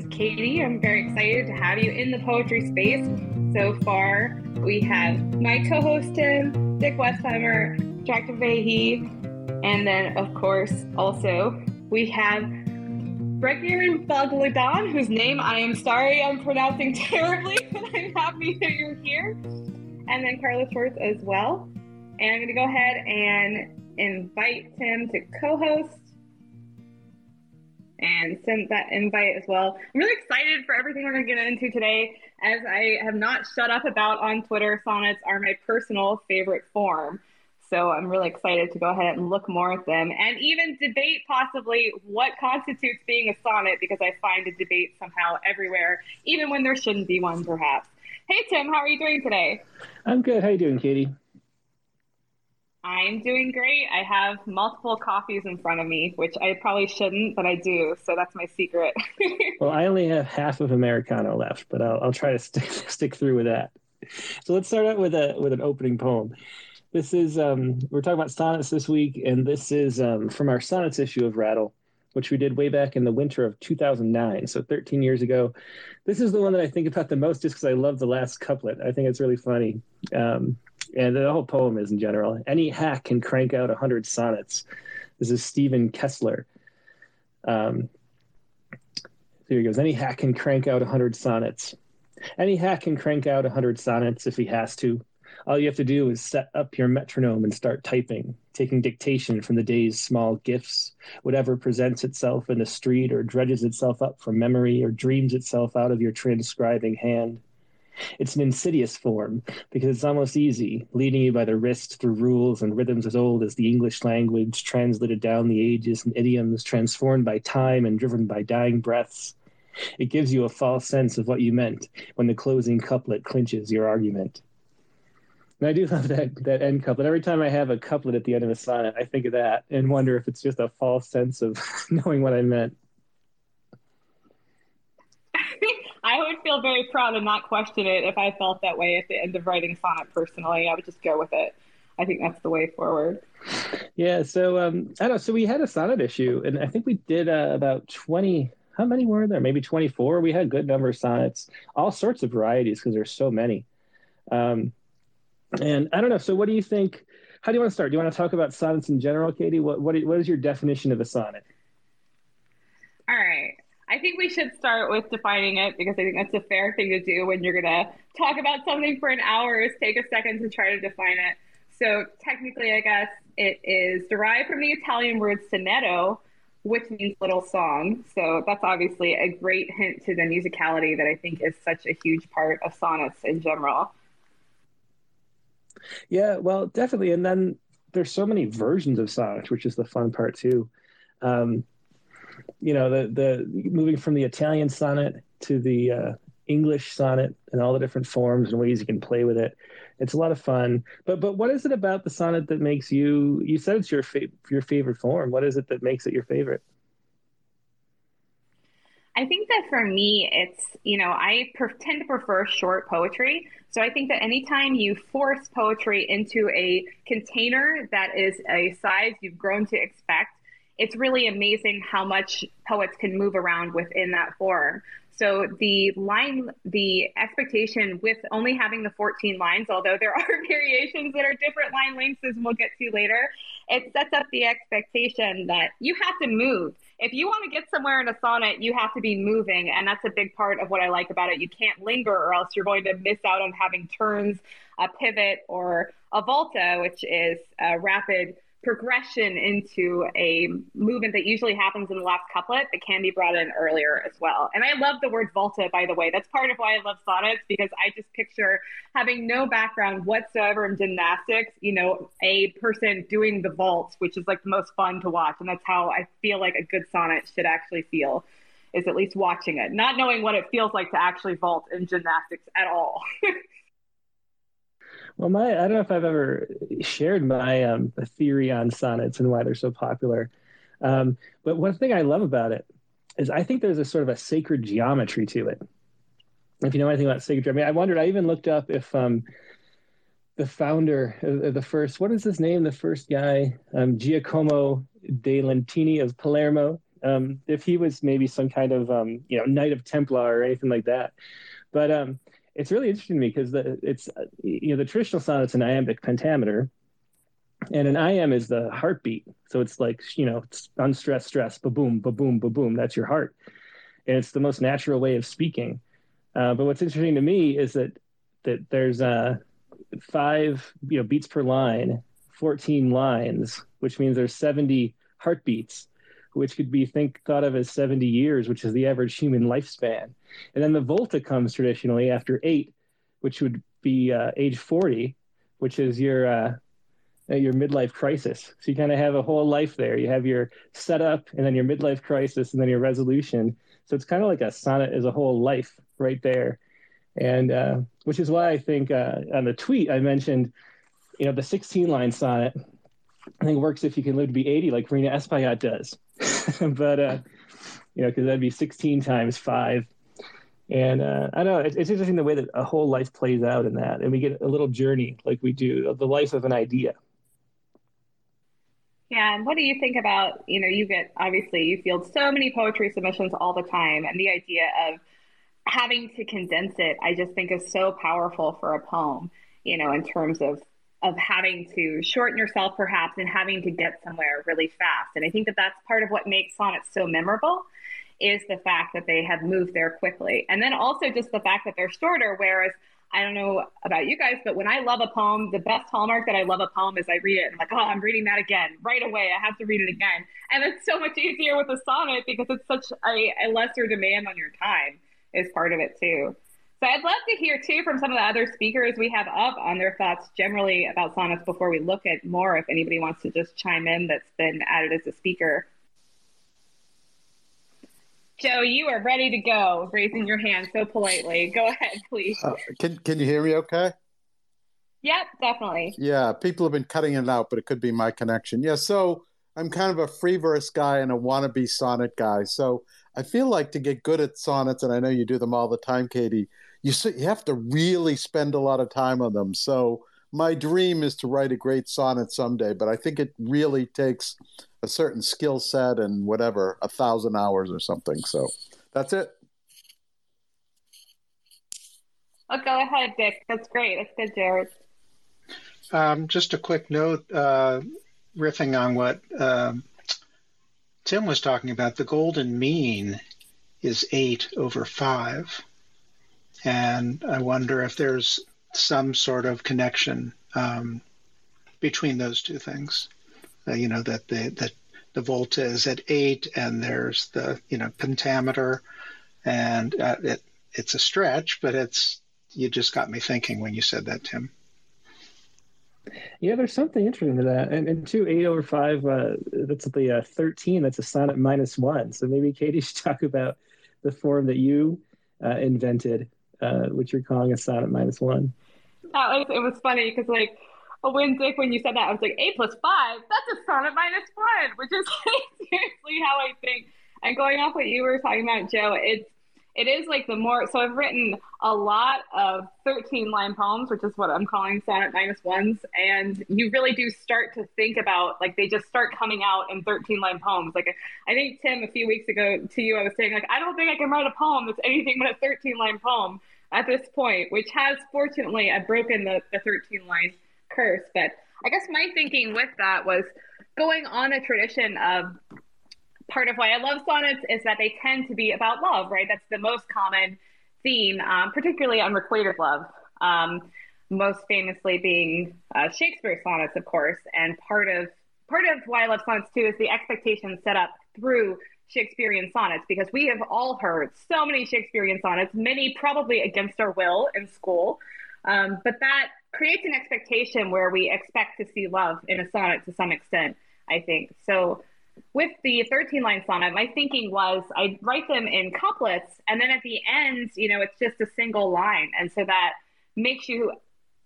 is Katie. I'm very excited to have you in the poetry space. So far, we have my co host Tim, Dick Westheimer, Jack Vahey, and then, of course, also we have Bregnier Bagladan, whose name I am sorry I'm pronouncing terribly, but I'm happy that you're here. And then Carlos Worth as well. And I'm going to go ahead and invite Tim to co host and sent that invite as well. I'm really excited for everything we're going to get into today. As I have not shut up about on Twitter, sonnets are my personal favorite form. So I'm really excited to go ahead and look more at them and even debate possibly what constitutes being a sonnet because I find a debate somehow everywhere, even when there shouldn't be one, perhaps. Hey, Tim, how are you doing today? I'm good. How are you doing, Katie? I'm doing great. I have multiple coffees in front of me, which I probably shouldn't, but I do. So that's my secret. well, I only have half of Americano left, but I'll, I'll try to stick, stick through with that. So let's start out with a with an opening poem. This is um, we're talking about sonnets this week, and this is um, from our sonnets issue of Rattle, which we did way back in the winter of 2009, so 13 years ago. This is the one that I think about the most, just because I love the last couplet. I think it's really funny. Um, and the whole poem is in general. Any hack can crank out a hundred sonnets. This is Stephen Kessler. Um, here he goes. Any hack can crank out a hundred sonnets. Any hack can crank out a hundred sonnets if he has to. All you have to do is set up your metronome and start typing, taking dictation from the day's small gifts, whatever presents itself in the street or dredges itself up from memory or dreams itself out of your transcribing hand. It's an insidious form because it's almost easy, leading you by the wrist through rules and rhythms as old as the English language, translated down the ages and idioms, transformed by time and driven by dying breaths. It gives you a false sense of what you meant when the closing couplet clinches your argument. And I do love that that end couplet. Every time I have a couplet at the end of a sonnet, I think of that and wonder if it's just a false sense of knowing what I meant. I would feel very proud and not question it if I felt that way at the end of writing sonnet personally. I would just go with it. I think that's the way forward. Yeah. So um, I don't know. So we had a sonnet issue, and I think we did uh, about twenty. How many were there? Maybe twenty four. We had a good number of sonnets, all sorts of varieties because there's so many. Um, and I don't know. So what do you think? How do you want to start? Do you want to talk about sonnets in general, Katie? What what what is your definition of a sonnet? All right. I think we should start with defining it because I think that's a fair thing to do when you're going to talk about something for an hour is take a second to try to define it. So technically, I guess it is derived from the Italian word sonetto, which means little song. So that's obviously a great hint to the musicality that I think is such a huge part of sonnets in general. Yeah, well, definitely. And then there's so many versions of sonnets, which is the fun part too. Um, you know the the moving from the Italian sonnet to the uh, English sonnet and all the different forms and ways you can play with it. It's a lot of fun. But but what is it about the sonnet that makes you? You said it's your fa- your favorite form. What is it that makes it your favorite? I think that for me, it's, you know, I per- tend to prefer short poetry. So I think that anytime you force poetry into a container that is a size you've grown to expect, it's really amazing how much poets can move around within that form. So the line, the expectation with only having the 14 lines, although there are variations that are different line lengths as we'll get to later, it sets up the expectation that you have to move. If you want to get somewhere in a sonnet, you have to be moving. And that's a big part of what I like about it. You can't linger or else you're going to miss out on having turns, a pivot, or a volta, which is a rapid progression into a movement that usually happens in the last couplet that can be brought in earlier as well. And I love the word volta, by the way. That's part of why I love sonnets because I just picture having no background whatsoever in gymnastics, you know, a person doing the vault, which is like the most fun to watch. And that's how I feel like a good sonnet should actually feel. Is at least watching it, not knowing what it feels like to actually vault in gymnastics at all. Well, my I don't know if I've ever shared my um, theory on sonnets and why they're so popular. Um, but one thing I love about it is I think there's a sort of a sacred geometry to it. If you know anything about sacred geometry, I wondered. I even looked up if um, the founder, uh, the first, what is his name? The first guy, um, Giacomo de Lentini of Palermo. um, if he was maybe some kind of um, you know Knight of Templar or anything like that. But it's really interesting to me because the it's you know the traditional sonnet's an iambic pentameter, and an iamb is the heartbeat. So it's like you know unstressed, stress, ba boom, ba boom, ba boom. That's your heart, and it's the most natural way of speaking. Uh, but what's interesting to me is that that there's uh, five you know beats per line, 14 lines, which means there's 70 heartbeats, which could be think thought of as 70 years, which is the average human lifespan. And then the volta comes traditionally after eight, which would be uh, age 40, which is your uh, your midlife crisis. So you kind of have a whole life there. You have your setup, and then your midlife crisis, and then your resolution. So it's kind of like a sonnet as a whole life right there, and uh, which is why I think uh, on the tweet I mentioned, you know, the 16 line sonnet. I think works if you can live to be 80, like Rhina Espaillat does. but uh, you know, because that'd be 16 times five. And uh, I know, it's, it's interesting the way that a whole life plays out in that. And we get a little journey like we do, the life of an idea. Yeah, and what do you think about, you know, you get obviously you field so many poetry submissions all the time, and the idea of having to condense it, I just think is so powerful for a poem, you know, in terms of of having to shorten yourself perhaps and having to get somewhere really fast. And I think that that's part of what makes sonnets so memorable is the fact that they have moved there quickly. And then also just the fact that they're shorter whereas I don't know about you guys, but when I love a poem, the best hallmark that I love a poem is I read it and I'm like, oh, I'm reading that again right away. I have to read it again. And it's so much easier with a sonnet because it's such a, a lesser demand on your time is part of it too. So I'd love to hear too from some of the other speakers we have up on their thoughts generally about sonnets before we look at more. If anybody wants to just chime in that's been added as a speaker. Joe, you are ready to go, raising your hand so politely. Go ahead, please. Uh, can Can you hear me? Okay. Yep, definitely. Yeah, people have been cutting it out, but it could be my connection. Yeah, so I'm kind of a free verse guy and a wannabe sonnet guy. So I feel like to get good at sonnets, and I know you do them all the time, Katie. You you have to really spend a lot of time on them. So my dream is to write a great sonnet someday, but I think it really takes a certain skill set and whatever, a thousand hours or something. So that's it. Oh, go ahead, Dick. That's great. That's good, Jared. Um, just a quick note, uh, riffing on what um, Tim was talking about. The golden mean is eight over five, and I wonder if there's some sort of connection um, between those two things. Uh, you know that the that the volta is at eight, and there's the you know pentameter, and uh, it it's a stretch, but it's you just got me thinking when you said that, Tim. Yeah, there's something interesting to that, and and two eight over five. Uh, that's the uh, thirteen. That's a sonnet minus one. So maybe Katie should talk about the form that you uh, invented, uh, which you're calling a sonnet minus one. That was, it was funny because like when Dick, when you said that, I was like, eight plus five, that's a sonnet minus one, which is seriously how I think. And going off what you were talking about, Joe, it's it is like the more so I've written a lot of 13 line poems, which is what I'm calling sonnet minus ones. And you really do start to think about like they just start coming out in 13 line poems. Like I think Tim, a few weeks ago to you, I was saying like, I don't think I can write a poem that's anything but a 13 line poem at this point, which has fortunately I've broken the, the 13 line curse. But I guess my thinking with that was going on a tradition of part of why I love sonnets is that they tend to be about love, right? That's the most common theme, um, particularly unrequited love. Um, most famously being uh, Shakespeare's sonnets, of course, and part of part of why I love sonnets too is the expectation set up through Shakespearean sonnets because we have all heard so many Shakespearean sonnets, many probably against our will in school. Um, but that creates an expectation where we expect to see love in a sonnet to some extent, I think. So with the 13 line sonnet, my thinking was I'd write them in couplets and then at the end, you know, it's just a single line. And so that makes you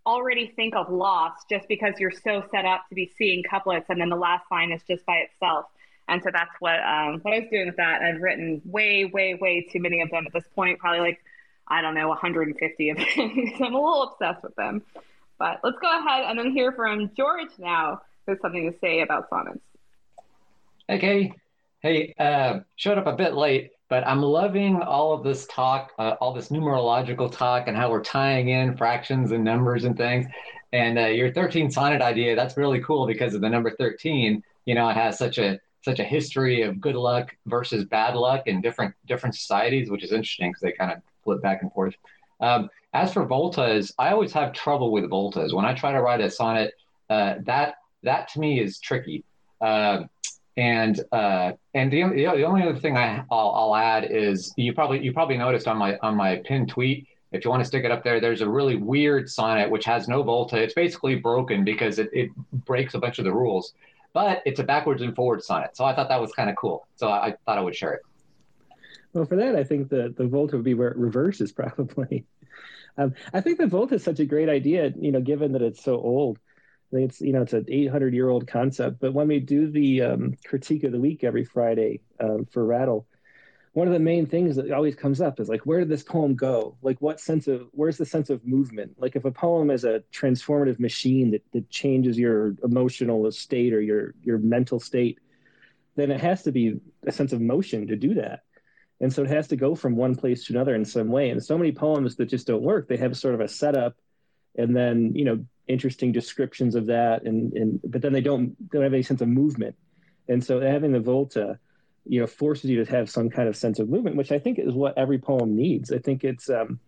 already think of loss just because you're so set up to be seeing couplets and then the last line is just by itself. And so that's what um, what I was doing with that. I've written way, way, way too many of them at this point, probably like, I don't know, 150 of them. I'm a little obsessed with them. But let's go ahead and then hear from George now, who has something to say about sonnets. Okay. Hey, uh, showed up a bit late, but I'm loving all of this talk, uh, all this numerological talk, and how we're tying in fractions and numbers and things. And uh, your 13 sonnet idea, that's really cool because of the number 13. You know, it has such a such a history of good luck versus bad luck in different different societies, which is interesting because they kind of flip back and forth. Um, as for voltas, I always have trouble with voltas. When I try to write a sonnet, uh, that that to me is tricky. Uh, and uh, and the, the only other thing I I'll, I'll, add is you probably you probably noticed on my on my pinned tweet if you want to stick it up there there's a really weird sonnet which has no volta it's basically broken because it, it breaks a bunch of the rules but it's a backwards and forwards sonnet so I thought that was kind of cool so I, I thought I would share it. Well, for that, I think the the volta would be where it reverses probably. Um, I think the volta is such a great idea, you know, given that it's so old. I think it's you know it's an 800 year old concept. But when we do the um, critique of the week every Friday um, for Rattle, one of the main things that always comes up is like, where did this poem go? Like, what sense of where's the sense of movement? Like, if a poem is a transformative machine that that changes your emotional state or your your mental state, then it has to be a sense of motion to do that. And so it has to go from one place to another in some way. And so many poems that just don't work, they have sort of a setup and then, you know, interesting descriptions of that and and but then they don't don't have any sense of movement. And so having the volta, you know, forces you to have some kind of sense of movement, which I think is what every poem needs. I think it's um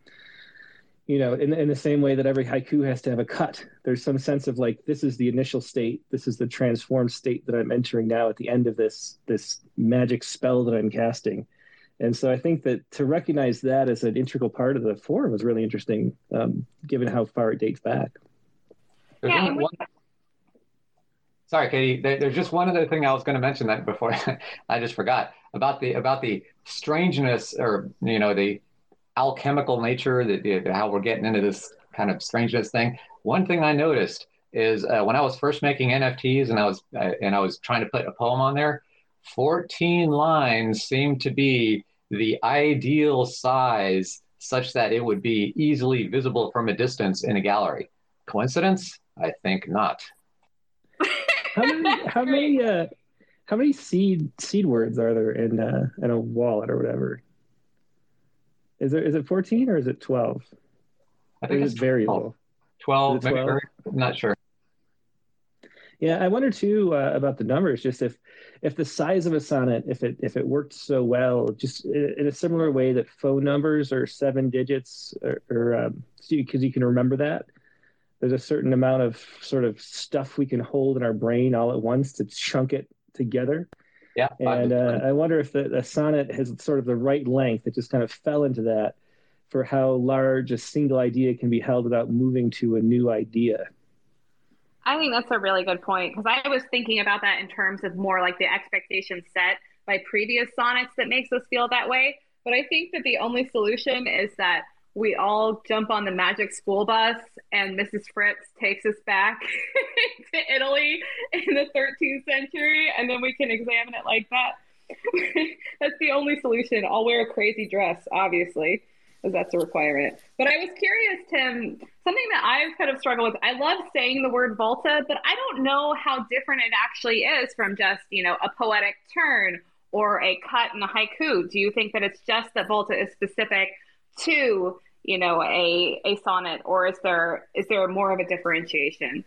you know, in, in the same way that every haiku has to have a cut, there's some sense of like this is the initial state, this is the transformed state that I'm entering now at the end of this this magic spell that I'm casting and so I think that to recognize that as an integral part of the form was really interesting, um, given how far it dates back. Yeah, one, sorry, Katie. there's just one other thing I was going to mention that before I just forgot about the about the strangeness or you know the alchemical nature that how we're getting into this kind of strangeness thing. One thing I noticed is uh, when I was first making NFTs and I was uh, and I was trying to put a poem on there 14 lines seemed to be the ideal size such that it would be easily visible from a distance in a gallery. Coincidence? I think not. how many how many uh, how many seed seed words are there in uh, in a wallet or whatever? Is there is it 14 or is it 12? I think it's variable. 12, 12 maybe 12? not sure. Yeah, I wonder too uh, about the numbers. Just if if the size of a sonnet, if it if it worked so well, just in a similar way that phone numbers are seven digits, or, or um, because you can remember that. There's a certain amount of sort of stuff we can hold in our brain all at once to chunk it together. Yeah, and uh, I wonder if the, the sonnet has sort of the right length. It just kind of fell into that for how large a single idea can be held without moving to a new idea. I think that's a really good point because I was thinking about that in terms of more like the expectation set by previous sonnets that makes us feel that way. But I think that the only solution is that we all jump on the magic school bus and Mrs. Frizz takes us back to Italy in the 13th century and then we can examine it like that. That's the only solution. I'll wear a crazy dress, obviously because that's a requirement. But I was curious, Tim, something that I've kind of struggled with. I love saying the word volta, but I don't know how different it actually is from just, you know, a poetic turn or a cut in a haiku. Do you think that it's just that volta is specific to, you know, a a sonnet, or is there is there more of a differentiation?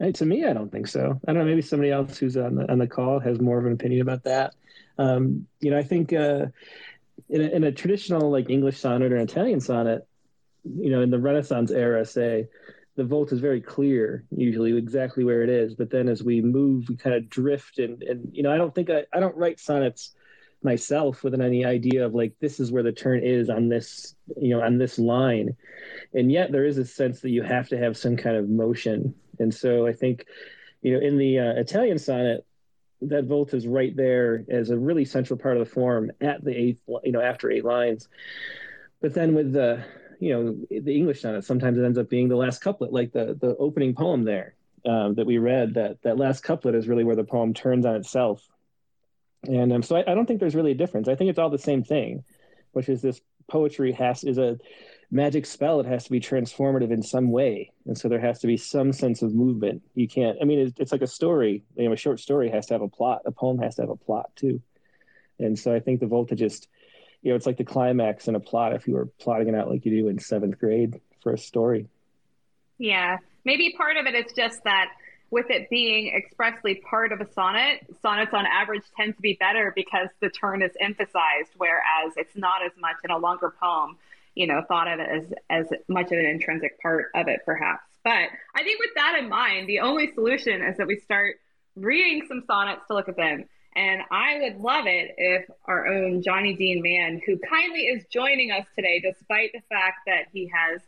Hey, to me, I don't think so. I don't know. Maybe somebody else who's on the on the call has more of an opinion about that. Um, you know, I think uh, in a, in a traditional like English sonnet or Italian sonnet, you know, in the Renaissance era, say, the volt is very clear, usually exactly where it is. But then as we move, we kind of drift, and and you know, I don't think I, I don't write sonnets myself with any idea of like this is where the turn is on this you know on this line and yet there is a sense that you have to have some kind of motion and so i think you know in the uh, italian sonnet that volt is right there as a really central part of the form at the eighth, you know, after eight lines. But then with the, you know, the English sonnet, sometimes it ends up being the last couplet, like the the opening poem there um, that we read. That that last couplet is really where the poem turns on itself. And um, so I, I don't think there's really a difference. I think it's all the same thing, which is this poetry has is a magic spell, it has to be transformative in some way, and so there has to be some sense of movement. You can't. I mean, it's, it's like a story. You know, a short story has to have a plot. A poem has to have a plot too, and so I think the Volta just, you know, it's like the climax in a plot. If you were plotting it out like you do in seventh grade for a story. Yeah, maybe part of it is just that with it being expressly part of a sonnet, sonnets on average tend to be better because the turn is emphasized, whereas it's not as much in a longer poem you know, thought of as as much of an intrinsic part of it, perhaps. But I think with that in mind, the only solution is that we start reading some sonnets to look at them. And I would love it if our own Johnny Dean Mann, who kindly is joining us today, despite the fact that he has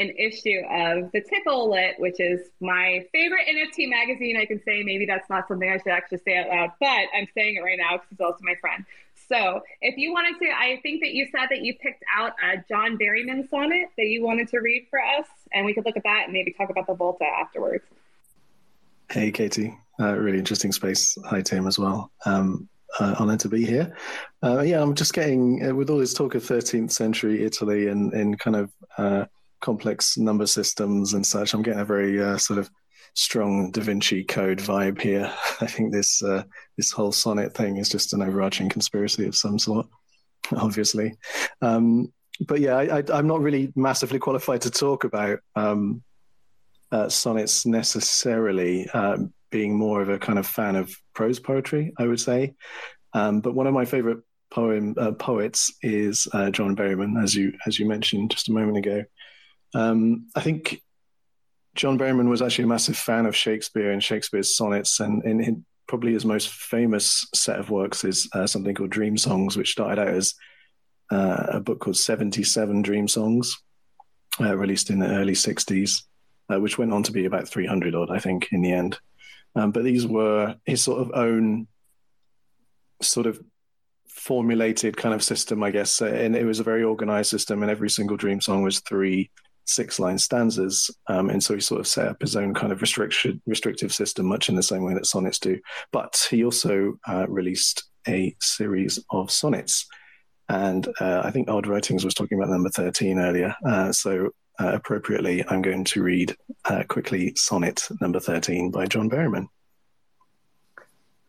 an issue of the Tickle Lit, which is my favorite NFT magazine. I can say maybe that's not something I should actually say out loud, but I'm saying it right now because it's also my friend. So if you wanted to, I think that you said that you picked out a John Berryman sonnet that you wanted to read for us, and we could look at that and maybe talk about the Volta afterwards. Hey, Katie. Uh, really interesting space. Hi, Tim, as well. Um, uh, honored to be here. Uh, yeah, I'm just getting, uh, with all this talk of 13th century Italy and, and kind of uh, complex number systems and such, I'm getting a very uh, sort of strong Da Vinci Code vibe here. I think this uh, this whole sonnet thing is just an overarching conspiracy of some sort, obviously. Um, but yeah, I, am not really massively qualified to talk about um, uh, sonnets necessarily. Um, being more of a kind of fan of prose poetry, I would say. Um, but one of my favorite poem uh, poets is uh, John Berryman, as you as you mentioned just a moment ago. Um, I think John Berryman was actually a massive fan of Shakespeare and Shakespeare's sonnets, and in, probably his most famous set of works is uh, something called Dream Songs, which started out as uh, a book called 77 Dream Songs, uh, released in the early 60s, uh, which went on to be about 300 odd, I think, in the end. Um, but these were his sort of own sort of formulated kind of system, I guess. And it was a very organized system, and every single dream song was three six line stanzas. Um, and so he sort of set up his own kind of restriction, restrictive system, much in the same way that sonnets do. But he also uh, released a series of sonnets. And uh, I think Odd Writings was talking about number 13 earlier. Uh, so uh, appropriately, I'm going to read uh, quickly Sonnet number 13 by John Berryman.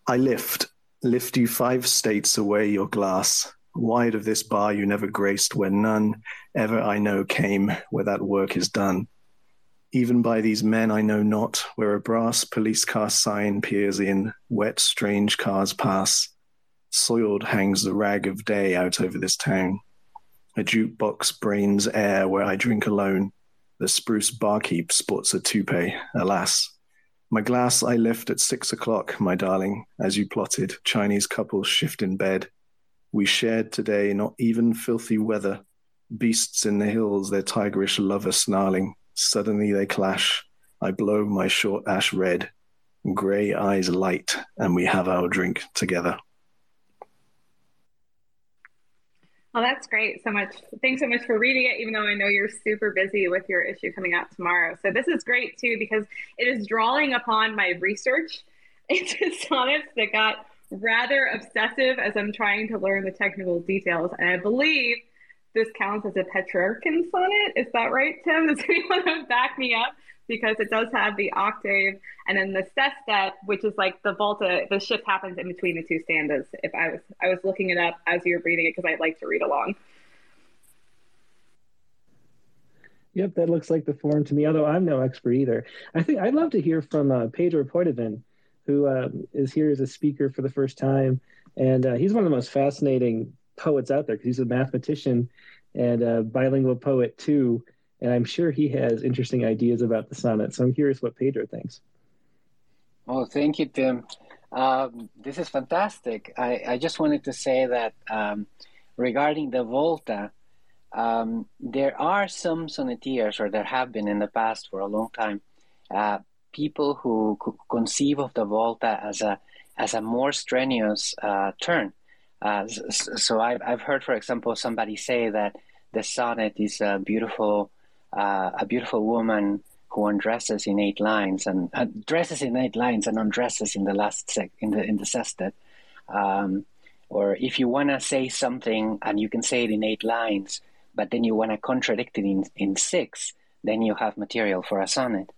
I lift, lift you five states away your glass Wide of this bar you never graced, where none ever I know came, where that work is done. Even by these men I know not, where a brass police car sign peers in, wet, strange cars pass. Soiled hangs the rag of day out over this town. A jukebox brains air where I drink alone. The spruce barkeep sports a toupee, alas. My glass I lift at six o'clock, my darling, as you plotted, Chinese couples shift in bed. We shared today not even filthy weather. Beasts in the hills, their tigerish lover snarling. Suddenly they clash. I blow my short ash red. Grey eyes light, and we have our drink together. Well, that's great. So much. Thanks so much for reading it, even though I know you're super busy with your issue coming out tomorrow. So, this is great too, because it is drawing upon my research into sonnets that got rather obsessive as I'm trying to learn the technical details. And I believe this counts as a Petrarchan sonnet. Is that right, Tim? Does anyone back me up? Because it does have the octave and then the sestet, which is like the volta. The shift happens in between the two stanzas. If I was I was looking it up as you were reading it because I'd like to read along. Yep, that looks like the form to me. Although I'm no expert either. I think I'd love to hear from uh, Pedro Poitevin who uh, is here as a speaker for the first time. And uh, he's one of the most fascinating poets out there because he's a mathematician and a bilingual poet too. And I'm sure he has interesting ideas about the sonnet. So I'm curious what Pedro thinks. Oh, thank you, Tim. Um, this is fantastic. I, I, just wanted to say that um, regarding the Volta, um, there are some sonneteers, or there have been in the past for a long time, uh, people who conceive of the volta as a as a more strenuous uh, turn. Uh, so I've I've heard, for example, somebody say that the sonnet is a beautiful uh, a beautiful woman who undresses in eight lines and uh, dresses in eight lines and undresses in the last sec in the in the sestet. Um, or if you want to say something and you can say it in eight lines, but then you want to contradict it in, in six, then you have material for a sonnet.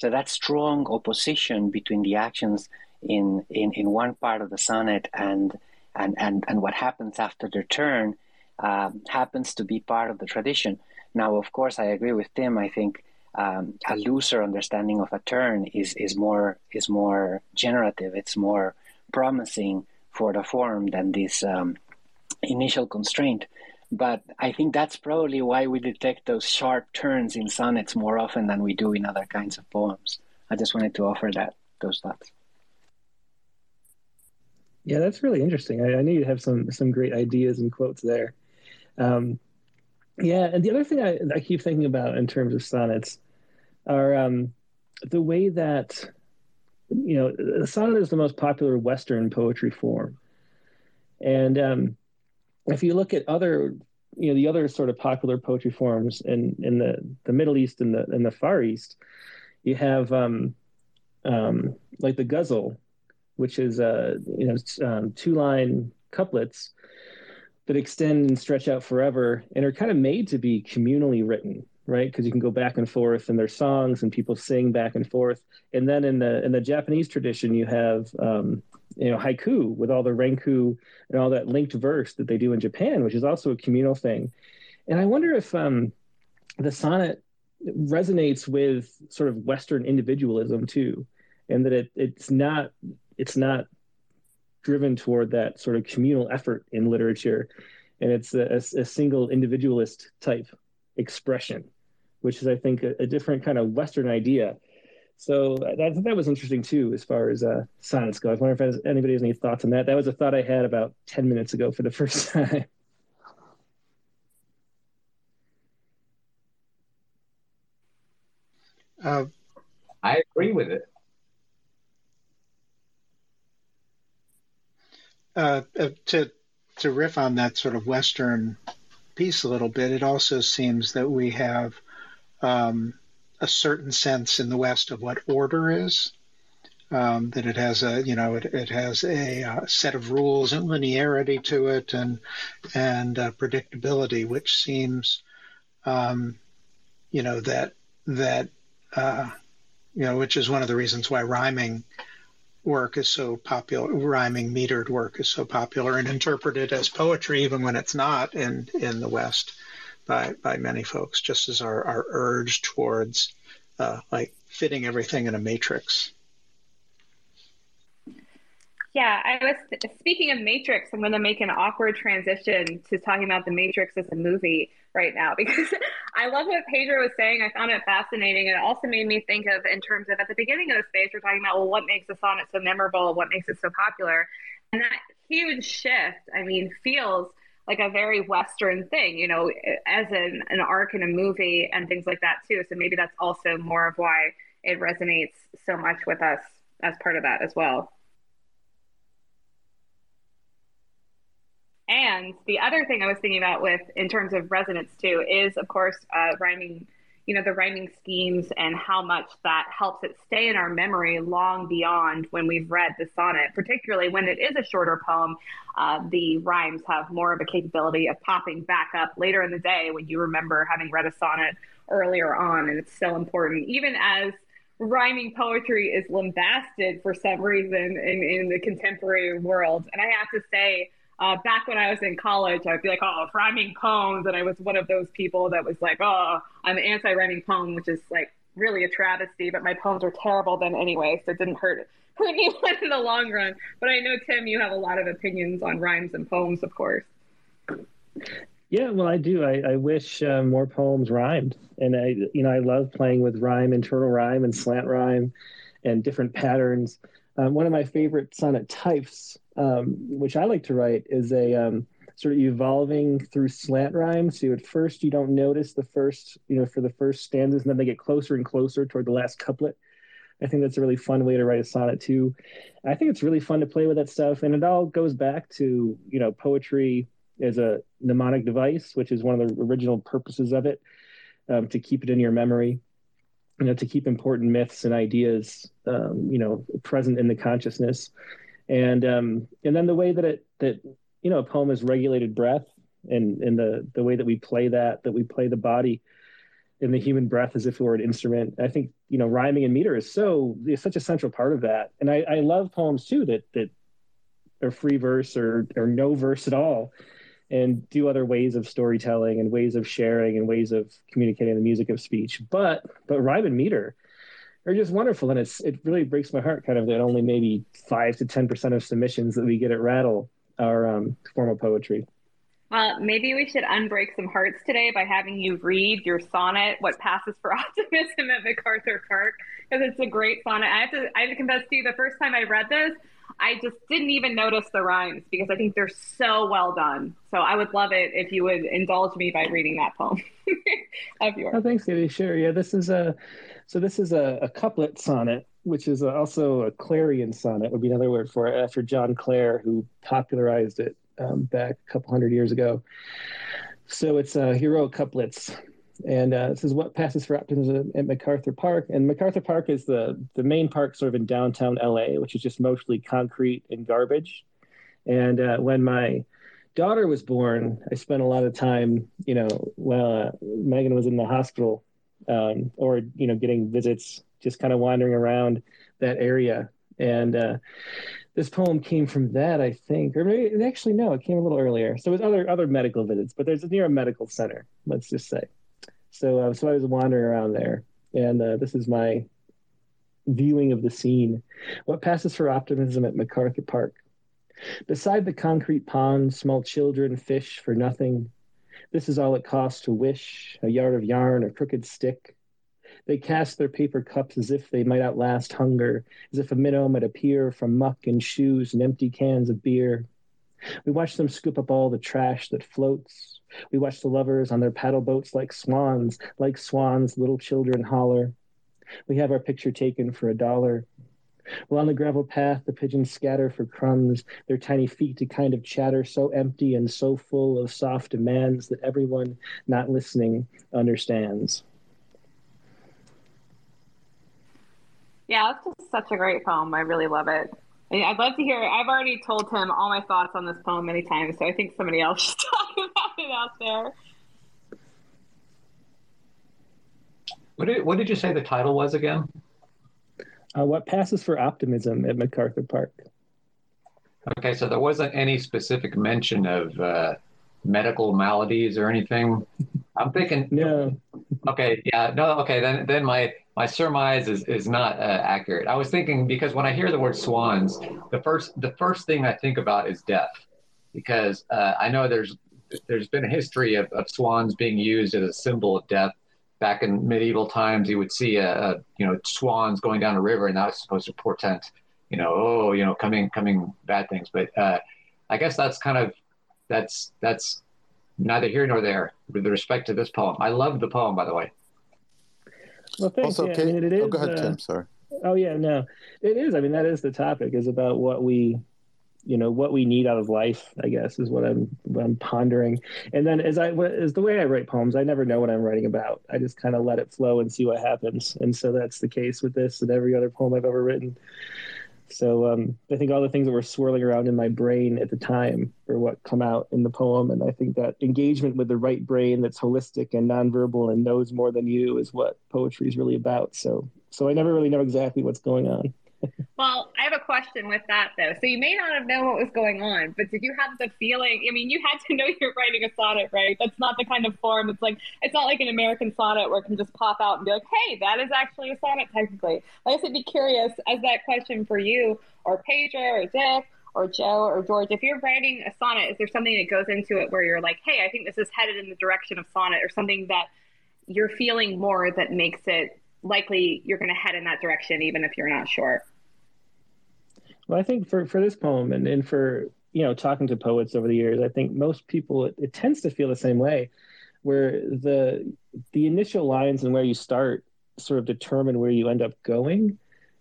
So that strong opposition between the actions in, in, in one part of the sonnet and, and, and, and what happens after the turn uh, happens to be part of the tradition. Now, of course, I agree with Tim. I think um, a looser understanding of a turn is, is more is more generative. It's more promising for the form than this um, initial constraint. But I think that's probably why we detect those sharp turns in sonnets more often than we do in other kinds of poems. I just wanted to offer that those thoughts. Yeah, that's really interesting. I, I knew you'd have some some great ideas and quotes there. Um, yeah, and the other thing I, I keep thinking about in terms of sonnets are um, the way that you know the sonnet is the most popular Western poetry form, and um, if you look at other you know the other sort of popular poetry forms in in the the Middle East and the in the Far East, you have um, um, like the ghazal, which is uh, you know um, two line couplets that extend and stretch out forever and are kind of made to be communally written right? Because you can go back and forth and there's songs and people sing back and forth. And then in the in the japanese tradition you have um, you know haiku with all the renku and all that linked verse that they do in japan which is also a communal thing and i wonder if um, the sonnet resonates with sort of western individualism too and that it, it's not it's not driven toward that sort of communal effort in literature, and it's a, a, a single individualist type expression, which is, I think, a, a, different kind of Western idea. So that that was interesting too, as far as uh, sonnets go. I wonder if anybody has any thoughts on that. That was a thought I had about ten minutes ago for the first time. Uh, I agree with it. Uh, uh, to to riff on that sort of Western piece a little bit, it also seems that we have um, a certain sense in the West of what order is. Um, that it has a you know it, it has a uh, set of rules and linearity to it and and uh, predictability, which seems um, you know that that uh, you know which is one of the reasons why rhyming work is so popular, rhyming metered work is so popular and interpreted as poetry, even when it's not in, in the West by, by many folks, just as our, our urge towards uh, like fitting everything in a matrix. Yeah, I was speaking of Matrix. I'm going to make an awkward transition to talking about the Matrix as a movie right now because I love what Pedro was saying. I found it fascinating. And it also made me think of, in terms of at the beginning of the space, we're talking about, well, what makes a sonnet so memorable? What makes it so popular? And that huge shift, I mean, feels like a very Western thing, you know, as an, an arc in a movie and things like that too. So maybe that's also more of why it resonates so much with us as part of that as well. And the other thing I was thinking about with in terms of resonance too is, of course, uh, rhyming. You know the rhyming schemes and how much that helps it stay in our memory long beyond when we've read the sonnet. Particularly when it is a shorter poem, uh, the rhymes have more of a capability of popping back up later in the day when you remember having read a sonnet earlier on, and it's so important. Even as rhyming poetry is lambasted for some reason in, in the contemporary world, and I have to say uh, back when I was in college, I'd be like, oh, rhyming poems. And I was one of those people that was like, oh, I'm anti rhyming poem, which is like really a travesty, but my poems were terrible then anyway. So it didn't hurt, anyone in the long run. But I know, Tim, you have a lot of opinions on rhymes and poems, of course. Yeah, well, I do. I, I wish uh, more poems rhymed, and I, you know, I love playing with rhyme, internal rhyme, and slant rhyme, and different patterns. Um, one of my favorite sonnet types, um, which I like to write, is a um, sort of evolving through slant rhyme. So at first you don't notice the first, you know, for the first stanzas, and then they get closer and closer toward the last couplet. I think that's a really fun way to write a sonnet too. I think it's really fun to play with that stuff, and it all goes back to you know poetry as a mnemonic device, which is one of the original purposes of it, um, to keep it in your memory you know, to keep important myths and ideas, um, you know, present in the consciousness, and um, and then the way that it that you know a poem is regulated breath and and the the way that we play that that we play the body in the human breath as if it were an instrument. I think you know rhyming and meter is so is such a central part of that, and I, I love poems too that that are free verse or or no verse at all, and do other ways of storytelling and ways of sharing and ways of communicating the music of speech. But but rhyme and meter are just wonderful, and it's it really breaks my heart kind of that only maybe five to ten percent of submissions that we get at Rattle are um, formal poetry. Well, maybe we should unbreak some hearts today by having you read your sonnet, "What Passes for Optimism" at MacArthur Park, because it's a great sonnet. I have to, I have to confess to you, the first time I read this, I just didn't even notice the rhymes because I think they're so well done. So I would love it if you would indulge me by reading that poem of yours. Oh, thanks, Katie. Sure. Yeah, this is a so this is a, a couplet sonnet, which is also a Clarean sonnet would be another word for it after John Clare, who popularized it um, back a couple hundred years ago. So it's uh, heroic couplets. And uh, this is what passes for optimism at MacArthur Park. And MacArthur Park is the, the main park sort of in downtown LA, which is just mostly concrete and garbage. And uh, when my daughter was born, I spent a lot of time, you know, while uh, Megan was in the hospital um, or, you know, getting visits, just kind of wandering around that area. And uh, this poem came from that, I think, or maybe actually no, it came a little earlier. So it was other other medical visits, but there's near a medical center, let's just say. So uh, so I was wandering around there, and uh, this is my viewing of the scene. What passes for optimism at MacArthur Park? Beside the concrete pond, small children fish for nothing. This is all it costs to wish a yard of yarn, a crooked stick, they cast their paper cups as if they might outlast hunger, as if a minnow might appear from muck and shoes and empty cans of beer. We watch them scoop up all the trash that floats. We watch the lovers on their paddle boats like swans, like swans, little children holler. We have our picture taken for a dollar. While on the gravel path, the pigeons scatter for crumbs, their tiny feet to kind of chatter so empty and so full of soft demands that everyone not listening understands. Yeah, it's just such a great poem. I really love it. And I'd love to hear. I've already told him all my thoughts on this poem many times, so I think somebody else should talk about it out there. What did, what did you say the title was again? Uh, what passes for optimism at MacArthur Park? Okay, so there wasn't any specific mention of uh, medical maladies or anything. I'm thinking. No. Okay. Yeah. No. Okay. Then then my my surmise is is not uh, accurate. I was thinking because when I hear the word swans, the first the first thing I think about is death, because uh, I know there's there's been a history of, of swans being used as a symbol of death. Back in medieval times, you would see a, a you know swans going down a river, and that was supposed to portend, you know, oh, you know, coming coming bad things. But uh, I guess that's kind of that's that's neither here nor there with respect to this poem. I love the poem, by the way. Well, thanks. Also, yeah, I mean, it is, oh, go ahead, uh, Tim. Sorry. Oh yeah, no, it is. I mean, that is the topic. Is about what we, you know, what we need out of life. I guess is what I'm what I'm pondering. And then as I as the way I write poems, I never know what I'm writing about. I just kind of let it flow and see what happens. And so that's the case with this and every other poem I've ever written. So um, I think all the things that were swirling around in my brain at the time are what come out in the poem, and I think that engagement with the right brain that's holistic and nonverbal and knows more than you is what poetry is really about. So, so I never really know exactly what's going on well, I have a question with that though. So you may not have known what was going on, but did you have the feeling? I mean, you had to know you're writing a sonnet, right? That's not the kind of form. It's like it's not like an American sonnet where it can just pop out and be like, "Hey, that is actually a sonnet." Technically, I guess I'd be curious as that question for you, or Pedro, or Dick, or Joe, or George. If you're writing a sonnet, is there something that goes into it where you're like, "Hey, I think this is headed in the direction of sonnet," or something that you're feeling more that makes it likely you're going to head in that direction, even if you're not sure? Well, I think for, for this poem and, and for, you know, talking to poets over the years, I think most people, it, it tends to feel the same way where the, the initial lines and where you start sort of determine where you end up going.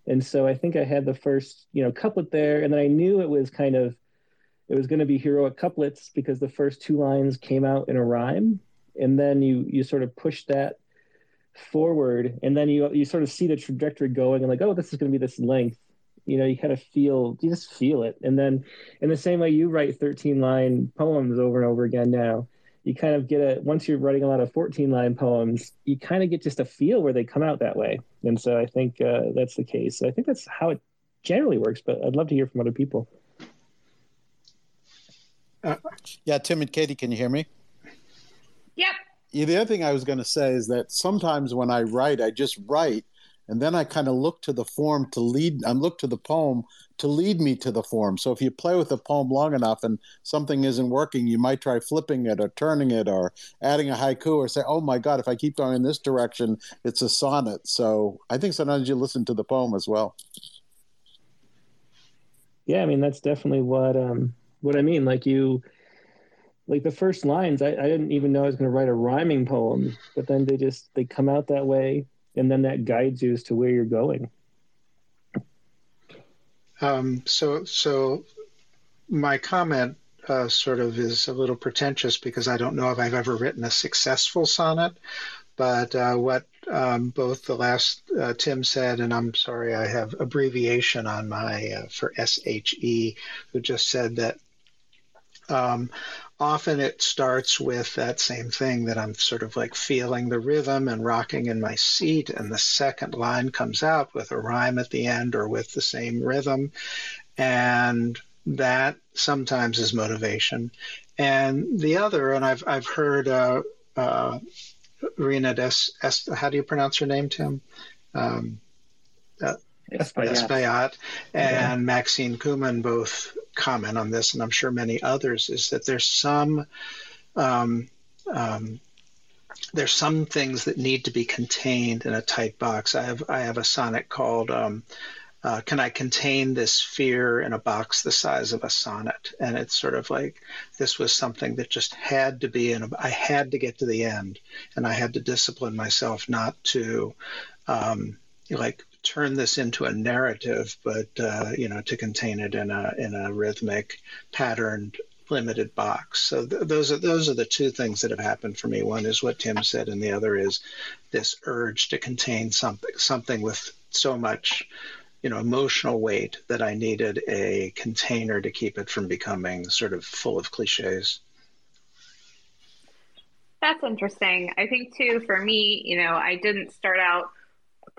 And so I think I had the first, you know, couplet there, and then I knew it was kind of, it was going to be heroic couplets because the first two lines came out in a rhyme, and then you you sort of push that forward, and then you you sort of see the trajectory going, and like, oh, this is going to be this length, You know, you kind of feel, you just feel it. And then, in the same way you write 13 line poems over and over again now, you kind of get a, once you're writing a lot of 14 line poems, you kind of get just a feel where they come out that way. And so I think uh, that's the case. I think that's how it generally works, but I'd love to hear from other people. Uh, yeah, Tim and Katie, can you hear me? Yep. Yeah, the other thing I was going to say is that sometimes when I write, I just write, and then I kind of look to the form to lead. I look to the poem to lead me to the form. So if you play with a poem long enough and something isn't working, you might try flipping it or turning it or adding a haiku or say, "Oh my God, if I keep going in this direction, it's a sonnet." So I think sometimes you listen to the poem as well. Yeah, I mean that's definitely what um, what I mean. Like you like the first lines I, I didn't even know i was going to write a rhyming poem but then they just they come out that way and then that guides you as to where you're going. Um, so so my comment uh, sort of is a little pretentious because i don't know if i've ever written a successful sonnet but uh, what um, both the last uh, Tim said, and I'm sorry, I have abbreviation on my uh, for SHE, who just said that um, often it starts with that same thing that I'm sort of like feeling the rhythm and rocking in my seat, and the second line comes out with a rhyme at the end or with the same rhythm. And that sometimes is motivation. And the other, and I've, I've heard uh, uh, Rhina Des, es, how do you pronounce her name, Tim? Um, uh, Espaillat and yeah. Maxine Kumin both comment on this, and I'm sure many others, is that there's some um, um, there's some things that need to be contained in a tight box. I have I have a sonnet called um, uh, "Can I contain this fear in a box the size of a sonnet?" And it's sort of like this was something that just had to be in. A, I had to get to the end, and I had to discipline myself not to um, like turn this into a narrative, but uh, you know, to contain it in a in a rhythmic, patterned, limited box. So th- those are those are the two things that have happened for me. One is what Tim said, and the other is this urge to contain something something with so much you know emotional weight that I needed a container to keep it from becoming sort of full of cliches. That's interesting. I think too for me, you know, I didn't start out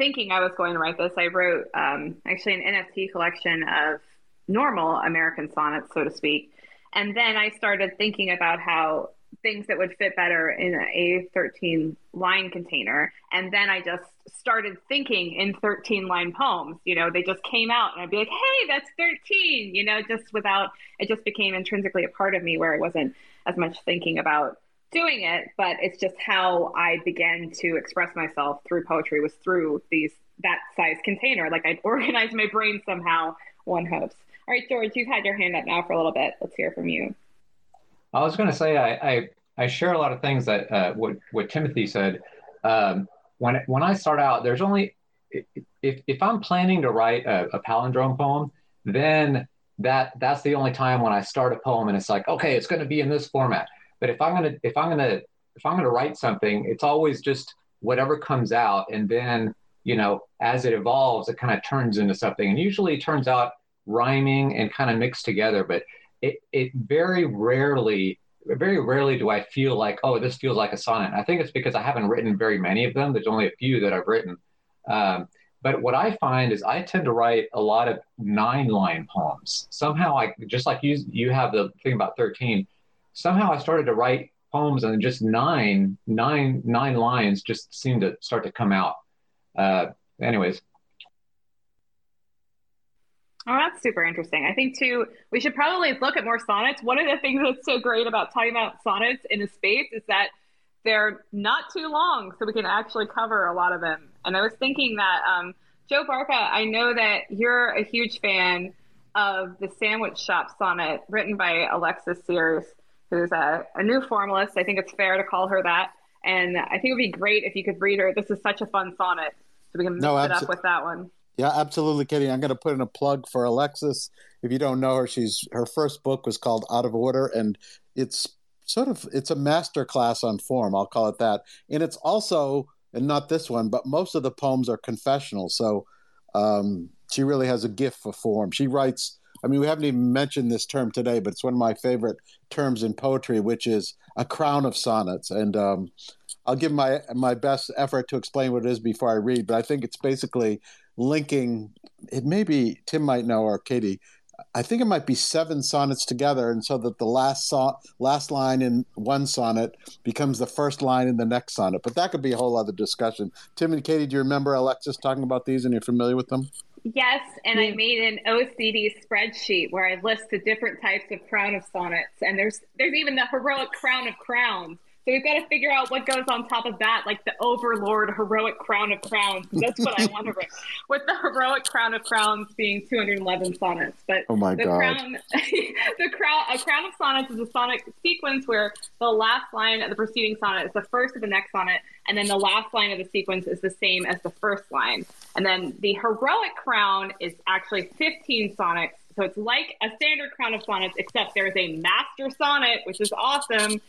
thinking I was going to write this, I wrote um, actually an NFT collection of normal American sonnets, so to speak. And then I started thinking about how things that would fit better in a 13 line container. And then I just started thinking in 13 line poems. You know, they just came out and I'd be like, hey, that's 13, you know, just without, it just became intrinsically a part of me where I wasn't as much thinking about doing it, but it's just how I began to express myself through poetry was through these that size container. Like I'd organize my brain somehow, one hopes. All right, George, you've had your hand up now for a little bit. Let's hear from you. I was going to say I, I, I share a lot of things that uh, what what Timothy said. Um, when when I start out, there's only if if I'm planning to write a, a palindrome poem, then that that's the only time when I start a poem and it's like okay, it's going to be in this format but if I'm gonna if I'm gonna if I'm gonna write something, it's always just whatever comes out, and then you know as it evolves, it kind of turns into something, and usually it turns out rhyming and kind of mixed together. But it it very rarely very rarely do I feel like, oh, this feels like a sonnet. I think it's because I haven't written very many of them. There's only a few that I've written. Um, but what I find is I tend to write a lot of nine line poems. Somehow I just like you you have the thing about 13 somehow I started to write poems and just nine, nine, nine lines just seemed to start to come out. Uh, anyways. Oh, that's super interesting. I think too, we should probably look at more sonnets. One of the things that's so great about talking about sonnets in a space is that they're not too long, so we can actually cover a lot of them. And I was thinking that um, Joe Barca, I know that you're a huge fan of the Sandwich Shop sonnet written by Alexis Sears who's a, a new formalist. I think it's fair to call her that. And I think it would be great if you could read her. This is such a fun sonnet. So we can mix no, abso- it up with that one. Yeah, absolutely, Kitty. I'm going to put in a plug for Alexis. If you don't know her, she's her first book was called Out of Order, and it's sort of it's a master class on form. I'll call it that. And it's also, and not this one, but most of the poems are confessional. So um, she really has a gift for form. She writes. I mean, we haven't even mentioned this term today, but it's one of my favorite terms in poetry, which is a crown of sonnets. And um, I'll give my my best effort to explain what it is before I read. But I think it's basically linking. It may be Tim might know or Katie I think it might be seven sonnets together, and so that the last so- last line in one sonnet becomes the first line in the next sonnet. But that could be a whole other discussion. Tim and Katie, do you remember Alexis talking about these, and you're familiar with them? Yes, and I made an OCD spreadsheet where I list the different types of crown of sonnets, and there's there's even the heroic crown of crowns. So we've got to figure out what goes on top of that, like the overlord heroic crown of crowns. That's what I want to write. With the heroic crown of crowns being 211 sonnets. But oh my the god, crown, the crown, a crown of sonnets is a sonnet sequence where the last line of the preceding sonnet is the first of the next sonnet, and then the last line of the sequence is the same as the first line. And then the heroic crown is actually 15 sonnets. So it's like a standard crown of sonnets, except there's a master sonnet, which is awesome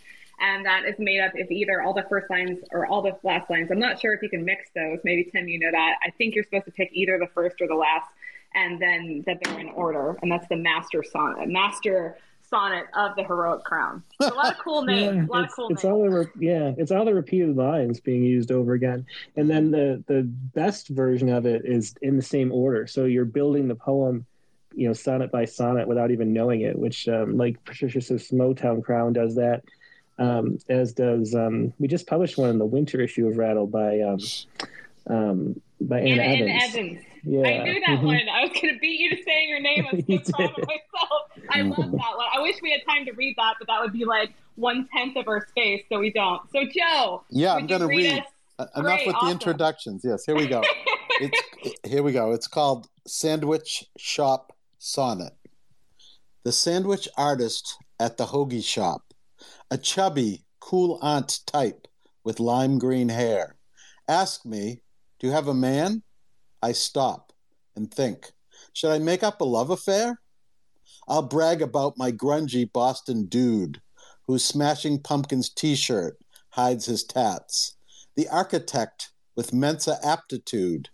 and that is made up of either all the first lines or all the last lines. I'm not sure if you can mix those. Maybe Tim, you know that. I think you're supposed to pick either the first or the last, and then that they're in order, and that's the master sonnet, master sonnet of the heroic crown. So a lot of cool names. yeah, a lot of cool it's names. All the yeah, it's all the repeated lines being used over again, and then the the best version of it is in the same order. So you're building the poem you know sonnet by sonnet without even knowing it which um, like patricia says Motown crown does that um, as does um, we just published one in the winter issue of Rattle by um, um by Anna, Anna Evans. Evans. Yeah. I knew that mm-hmm. one. I was going to beat you to saying her name. I'm so proud of myself. I love mm-hmm. that one. I wish we had time to read that, but that would be like one tenth of our space, so we don't. So Joe, yeah, I'm going to read. Us? Enough Great, with awesome. the introductions. Yes, here we go. it's, here we go. It's called Sandwich Shop Sonnet. The sandwich artist at the hoagie shop a chubby, cool aunt type with lime green hair. Ask me, Do you have a man? I stop and think, Should I make up a love affair? I'll brag about my grungy Boston dude whose Smashing Pumpkins t shirt hides his tats. The architect with Mensa aptitude.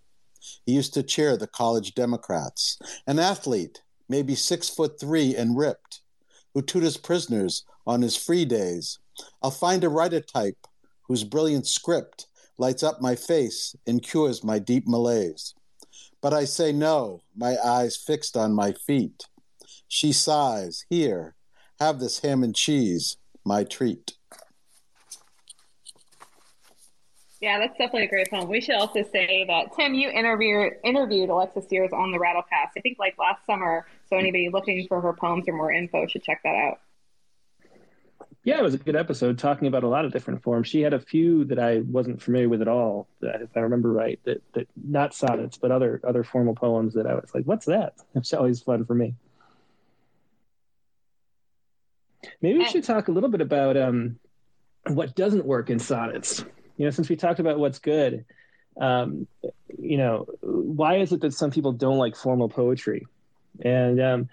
He used to cheer the college Democrats. An athlete, maybe six foot three and ripped, who tutors prisoners on his free days. I'll find a writer type whose brilliant script lights up my face and cures my deep malaise. But I say no, my eyes fixed on my feet. She sighs, Here, have this ham and cheese, my treat. Yeah, that's definitely a great poem. We should also say that Tim, you interviewed interviewed Alexis Sears on the Rattlecast. I think like last summer. So anybody looking for her poems or more info should check that out. Yeah, it was a good episode talking about a lot of different forms. She had a few that I wasn't familiar with at all, if I remember right, that, that not sonnets, but other other formal poems that I was like, what's that? It's always fun for me. Maybe we should talk a little bit about um, what doesn't work in sonnets. You know, since we talked about what's good, um, you know, why is it that some people don't like formal poetry? And um,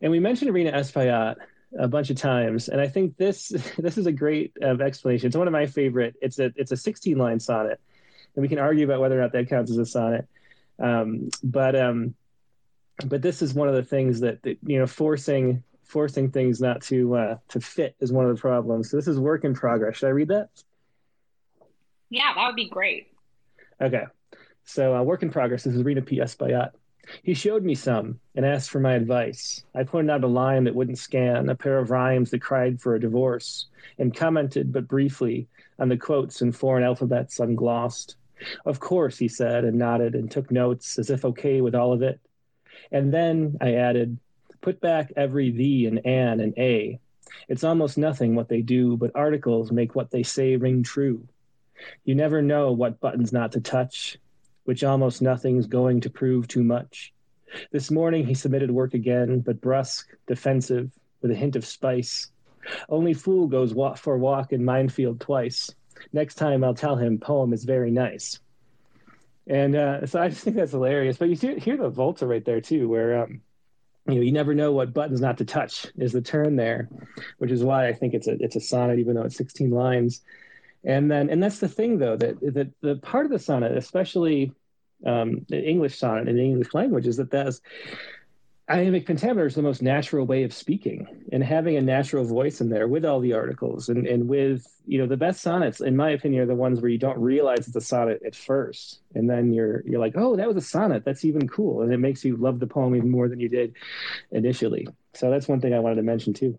and we mentioned Irina Espaillat a bunch of times, and I think this this is a great uh, explanation. It's one of my favorite. It's a it's a 16 line sonnet, and we can argue about whether or not that counts as a sonnet. Um, but um, but this is one of the things that, that you know forcing forcing things not to uh, to fit is one of the problems. So this is work in progress. Should I read that? Yeah, that would be great. Okay, so uh, work in progress. This is Rhina P. Espaillat. He showed me some and asked for my advice. I pointed out a line that wouldn't scan, a pair of rhymes that cried for a divorce, and commented but briefly on the quotes in foreign alphabets unglossed. Of course, he said, and nodded and took notes as if okay with all of it. And then I added, put back every the and an and a. It's almost nothing what they do, but articles make what they say ring true. You never know what buttons not to touch, which almost nothing's going to prove too much. This morning he submitted work again, but brusque, defensive, with a hint of spice. Only fool goes walk for walk in minefield twice. Next time I'll tell him poem is very nice. And uh, so I just think that's hilarious. But you see, hear the volta right there too, where um, you know you never know what buttons not to touch is the turn there, which is why I think it's a it's a sonnet, even though it's 16 lines. And then and that's the thing though that that the part of the sonnet, especially um, English sonnet in the English language is that that's iambic pentameter is the most natural way of speaking and having a natural voice in there with all the articles and, and with you know the best sonnets in my opinion are the ones where you don't realize it's a sonnet at first. And then you're you're like oh that was a sonnet. That's even cool. And it makes you love the poem even more than you did initially. So that's one thing i wanted to mention too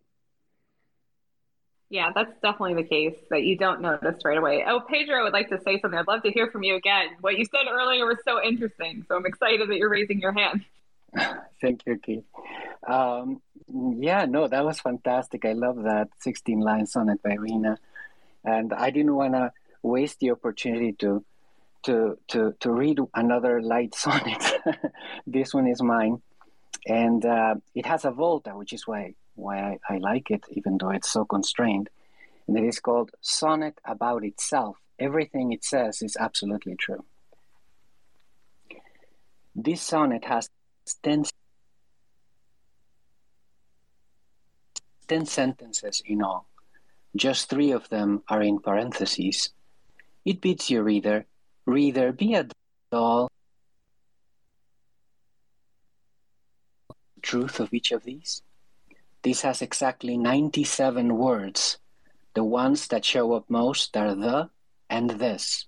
yeah, that's definitely the case that you don't notice right away. Oh, Pedro would like to say something. I'd love to hear from you again. What you said earlier was so interesting. So I'm excited that you're raising your hand. Thank you, Keith. Um, yeah, no, that was fantastic. I love that 16 line sonnet by Rhina. And I didn't want to waste the opportunity to to to to read another light sonnet. this one is mine, and uh, it has a volta, which is why why I, I like it, even though it's so constrained. And it is called Sonnet About Itself. Everything it says is absolutely true. This sonnet has 10, 10 sentences in all. Just three of them are in parentheses. It bids you, reader, reader, be a doll. Truth of each of these? This has exactly 97 words. The ones that show up most are the and this.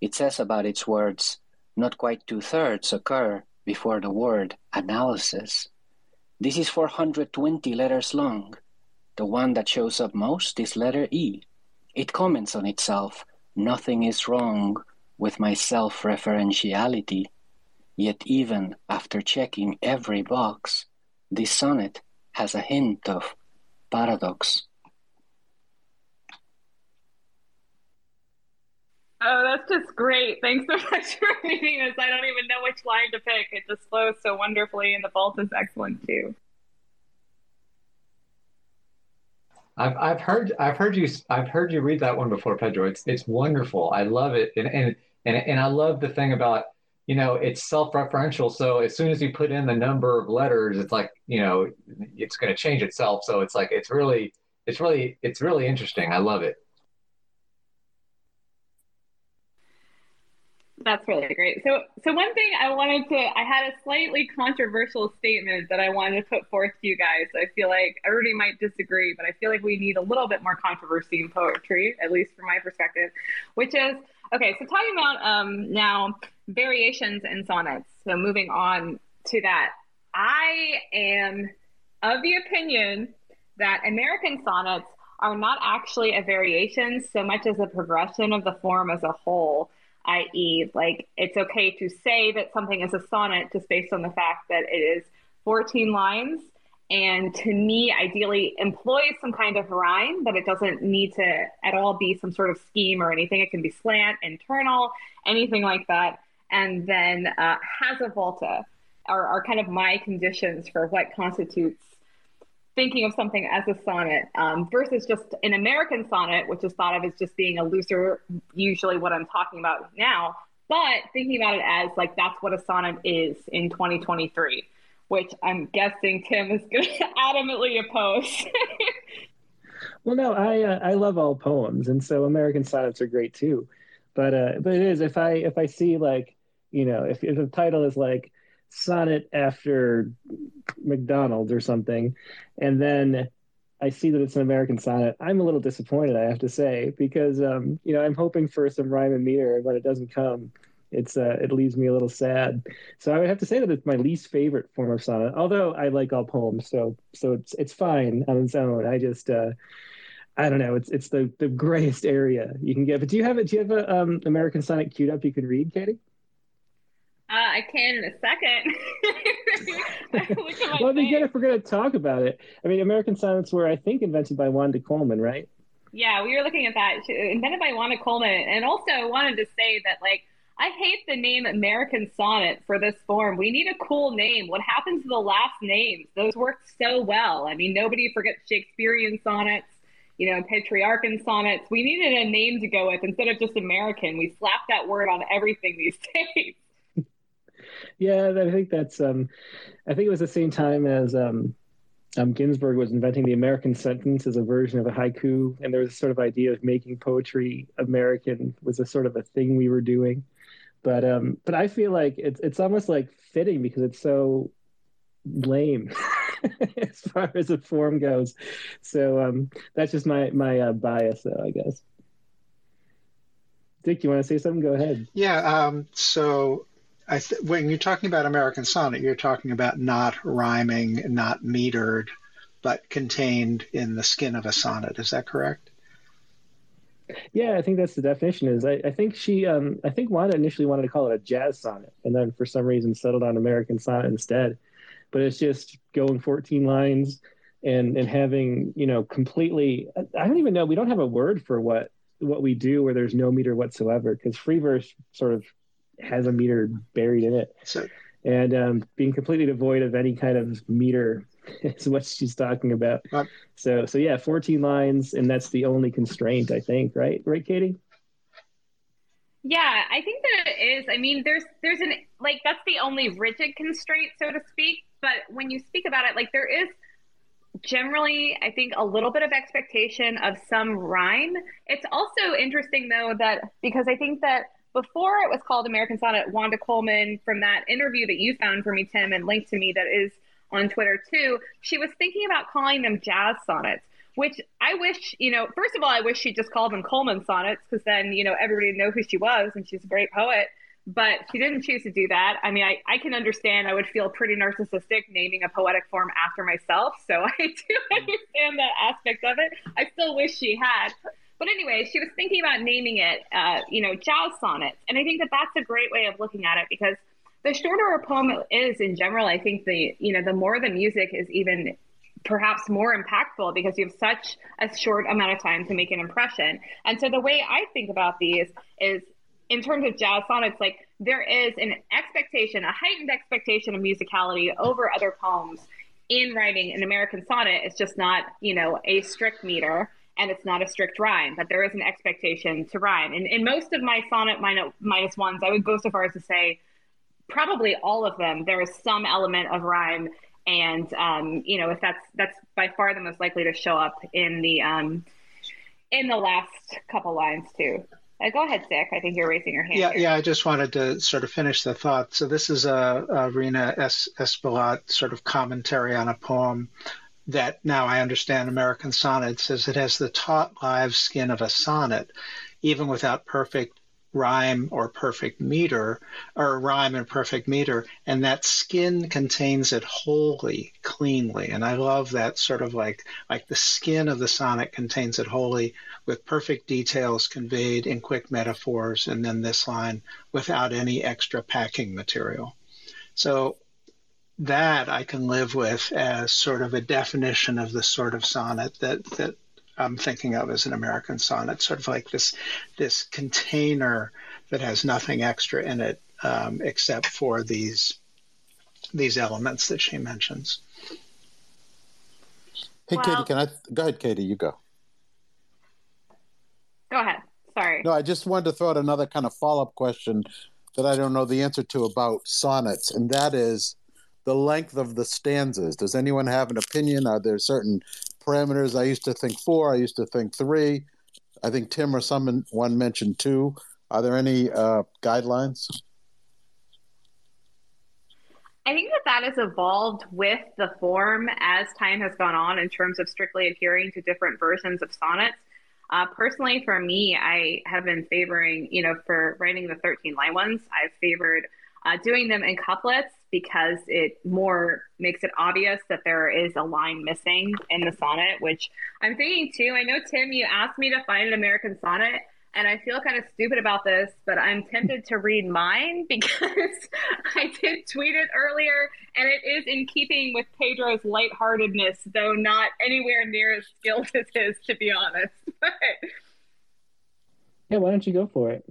It says about its words, not quite two thirds occur before the word analysis. This is 420 letters long. The one that shows up most is letter E. It comments on itself, nothing is wrong with my self referentiality. Yet, even after checking every box, this sonnet has a hint of paradox. Oh, that's just great. Thanks so much for reading this. I don't even know which line to pick. It just flows so wonderfully, and the vault is excellent too. I've I've heard I've heard you I've heard you read that one before, Pedro. It's it's wonderful. I love it, and and and and I love the thing about you know it's self-referential. So as soon as you put in the number of letters it's like you know it's going to change itself. So it's like it's really it's really it's really interesting. I love it. That's really great. So so one thing i wanted to i had a slightly controversial statement that i wanted to put forth to you guys. I feel like everybody might disagree but i feel like we need a little bit more controversy in poetry at least from my perspective which is okay so talking about um now variations in sonnets. So moving on to that, I am of the opinion that American sonnets are not actually a variation so much as a progression of the form as a whole, i.e., like it's okay to say that something is a sonnet just based on the fact that it is 14 lines. And to me, ideally employs some kind of rhyme, but it doesn't need to at all be some sort of scheme or anything. It can be slant, internal, anything like that. And then uh, has a volta are, are kind of my conditions for what constitutes thinking of something as a sonnet um, versus just an American sonnet, which is thought of as just being a looser, usually what I'm talking about now, but thinking about it as like that's what a sonnet is in 2023, which I'm guessing Tim is going to adamantly oppose. well, no, I uh, I love all poems, and so American sonnets are great too. But uh, but it is if I if I see like you know, if, if the title is like sonnet after McDonald's or something, and then I see that it's an American sonnet, I'm a little disappointed, I have to say, because um, you know I'm hoping for some rhyme and meter, when it doesn't come, it's uh, it leaves me a little sad. So I would have to say that it's my least favorite form of sonnet, although I like all poems, so so it's it's fine on its own. I just uh, I don't know, it's it's the the grayest area you can get. But do you have it? Do you have a um, American sonnet queued up you can read, Katie? Uh, I can in a second. well, again, if we're going to talk about it, I mean, American sonnets were, I think, invented by Wanda Coleman, right? Yeah, we were looking at that. Invented by Wanda Coleman. And also, I wanted to say that, like, I hate the name American Sonnet for this form. We need a cool name. What happens to the last names? Those work so well. I mean, nobody forgets Shakespearean sonnets, you know, Petrarchan sonnets. We needed a name to go with instead of just American. We slap that word on everything these days yeah, I think that's. Um, I think it was the same time as um, um, Ginsberg was inventing the American sentence as a version of a haiku, and there was a sort of idea of making poetry American was a sort of a thing we were doing. But um, but I feel like it's it's almost like fitting because it's so lame as far as the form goes. So um, that's just my my uh, bias, though, I guess. Dick, you want to say something? Go ahead. Yeah. Um, so th- when you're talking about American Sonnet, you're talking about not rhyming, not metered, but contained in the skin of a sonnet. Is that correct? Yeah, I think that's the definition. Is I, I think she, um, I think Wanda initially wanted to call it a jazz sonnet, and then for some reason settled on American sonnet instead. But it's just going 14 lines and and having you know completely. I don't even know. We don't have a word for what what we do where there's no meter whatsoever because free verse sort of has a meter buried in it. So, and um, being completely devoid of any kind of meter is what she's talking about. Right. So, so yeah, 14 lines, and that's the only constraint, I think, right? Right, Katie? Yeah, I think that it is. I mean, there's there's an like that's the only rigid constraint, so to speak. But when you speak about it, like there is generally, I think, a little bit of expectation of some rhyme. It's also interesting though that because I think that before it was called American Sonnet, Wanda Coleman, from that interview that you found for me, Tim, and linked to me that is on Twitter too, she was thinking about calling them jazz sonnets, which I wish, you know, first of all, I wish she just called them Coleman sonnets because then, you know, everybody would know who she was and she's a great poet. But she didn't choose to do that. I mean, I, I can understand, I would feel pretty narcissistic naming a poetic form after myself. So I do understand that aspect of it. I still wish she had. But anyway, she was thinking about naming it, uh, you know, jazz sonnets. And I think that that's a great way of looking at it because the shorter a poem is in general, I think the, you know, the more the music is even perhaps more impactful because you have such a short amount of time to make an impression. And so the way I think about these is in terms of jazz sonnets, like there is an expectation, a heightened expectation of musicality over other poems in writing an American sonnet. It's just not, you know, a strict meter and it's not a strict rhyme, but there is an expectation to rhyme. And in most of my sonnet minus, minus ones, I would go so far as to say probably all of them, there is some element of rhyme. And, um, you know, if that's, that's by far the most likely to show up in the, um, in the last couple lines too. Uh, go ahead, Dick. I think you're raising your hand. Yeah, here. yeah. I just wanted to sort of finish the thought. So this is a, a Rhina S. Sort of commentary on a poem that now I understand American Sonnet says it has the taut live skin of a sonnet, even without perfect rhyme or perfect meter, or rhyme and perfect meter, and that skin contains it wholly, cleanly. And I love that sort of like like the skin of the sonnet contains it wholly, with perfect details conveyed in quick metaphors, and then this line without any extra packing material. So that I can live with as sort of a definition of the sort of sonnet that that I'm thinking of as an American sonnet, sort of like this this container that has nothing extra in it um, except for these these elements that she mentions. Hey, Well- Katie, can I go ahead, Katie? You go. Go ahead. Sorry. No, I just wanted to throw out another kind of follow up question that I don't know the answer to about sonnets, and that is the length of the stanzas. Does anyone have an opinion? Are there certain parameters? I used to think four. I used to think three. I think Tim or someone one mentioned two. Are there any uh, guidelines? I think that that has evolved with the form as time has gone on in terms of strictly adhering to different versions of sonnets. Uh, personally, for me, I have been favoring, you know, for writing the 13 line ones, I've favored uh, doing them in couplets because it more makes it obvious that there is a line missing in the sonnet, which I'm thinking too. I know, Tim, you asked me to find an American sonnet, and I feel kind of stupid about this, but I'm tempted to read mine because I did tweet it earlier, and it is in keeping with Pedro's lightheartedness, though not anywhere near as skilled as his, to be honest. But Yeah, why don't you go for it?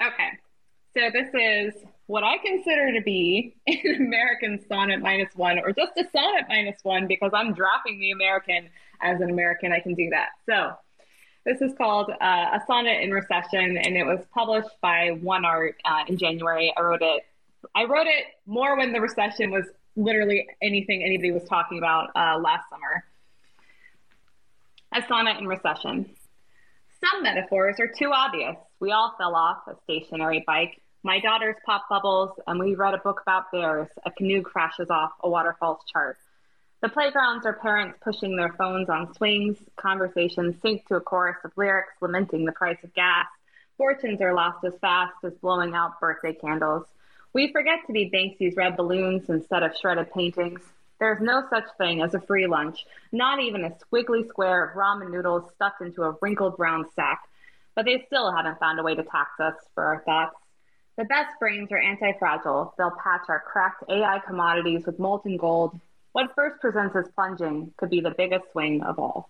Okay. So this is what I consider to be an American sonnet minus one, or just a sonnet minus one, because I'm dropping the American as an American. I can do that. So this is called uh, A Sonnet in Recession, and it was published by One Art uh, in January. I wrote it. I wrote it more when the recession was literally anything anybody was talking about uh, last summer. A sonnet in recession. Some metaphors are too obvious. We all fell off a stationary bike. My daughters pop bubbles, and we read a book about bears. A canoe crashes off a waterfall's chart. The playgrounds are parents pushing their phones on swings. Conversations sink to a chorus of lyrics lamenting the price of gas. Fortunes are lost as fast as blowing out birthday candles. We forget to be Banksy's red balloons instead of shredded paintings. There's no such thing as a free lunch, not even a squiggly square of ramen noodles stuffed into a wrinkled brown sack. But they still haven't found a way to tax us for our thoughts. The best brains are anti fragile. They'll patch our cracked AI commodities with molten gold. What first presents as plunging could be the biggest swing of all.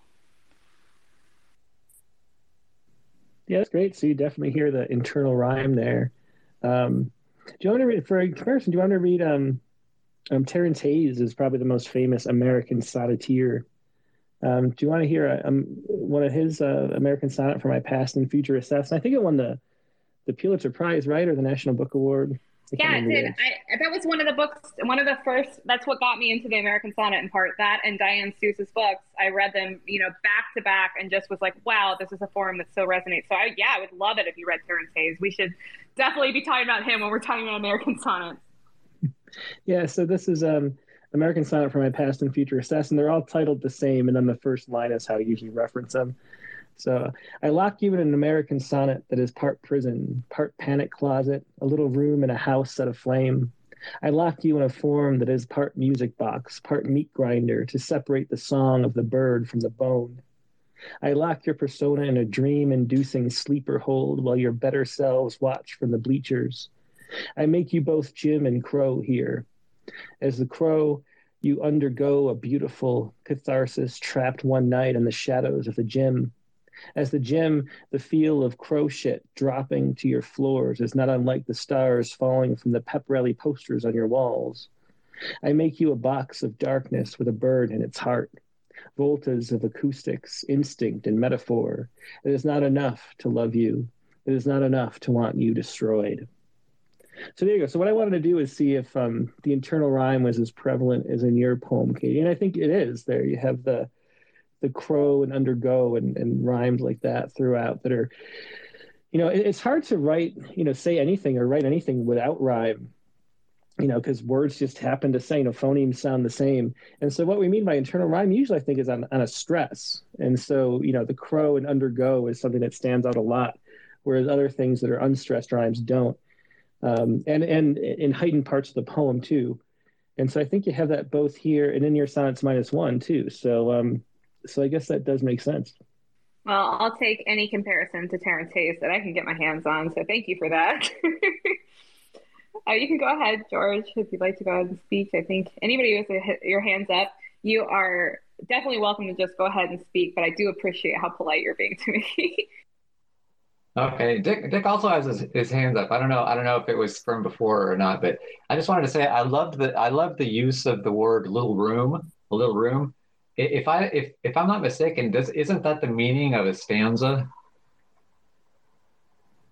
Yeah, that's great. So you definitely hear the internal rhyme there. Um, do you want to read, for a comparison, do you want to read um, um, Terence Hayes is probably the most famous American sonneteer. Um, do you want to hear a, um, one of his uh, American sonnet for my past and future assassin? I think it won the the Pulitzer Prize, right, or the National Book Award. Yeah, it did. I, that was one of the books, one of the first. That's what got me into the American Sonnet in part. That and Diane Seuss's books. I read them, you know, back to back, and just was like, wow, this is a form that so resonates. So I, yeah, I would love it if you read Terence Hayes. We should definitely be talking about him when we're talking about American Sonnets. Yeah, so this is um, American Sonnet for My Past and Future Assassin. They're all titled the same, and then the first line is how I usually reference them. So I lock you in an American sonnet that is part prison, part panic closet, a little room in a house set aflame. I lock you in a form that is part music box, part meat grinder to separate the song of the bird from the bone. I lock your persona in a dream inducing sleeper hold while your better selves watch from the bleachers. I make you both Jim and Crow here. As the Crow, you undergo a beautiful catharsis trapped one night in the shadows of the gym. As the Jim, the feel of crow shit dropping to your floors is not unlike the stars falling from the pep rally posters on your walls. I make you a box of darkness with a bird in its heart. Voltas of acoustics, instinct, and metaphor. It is not enough to love you. It is not enough to want you destroyed. So there you go. So what I wanted to do is see if um, the internal rhyme was as prevalent as in your poem, Katie, and I think it is. There you have the the crow and undergo and, and rhymes like that throughout that are you know it, it's hard to write you know say anything or write anything without rhyme you know because words just happen to say you know phonemes sound the same. And so what we mean by internal rhyme usually i think is on, on a stress. And so you know the crow and undergo is something that stands out a lot whereas other things that are unstressed rhymes don't. Um, and and in heightened parts of the poem too. And so i think you have that both here and in your sonnets minus one too. So um, so I guess that does make sense. Well, I'll take any comparison to Terence Hayes that I can get my hands on. So thank you for that. uh, you can go ahead, George, if you'd like to go ahead and speak. I think anybody who has your hands up, you are definitely welcome to just go ahead and speak. But I do appreciate how polite you're being to me. okay, Dick. Dick also has his, his hands up. I don't know. I don't know if it was from before or not, but I just wanted to say I loved the I loved the use of the word "little room." A little room if I if if I'm not mistaken, does isn't that the meaning of a stanza?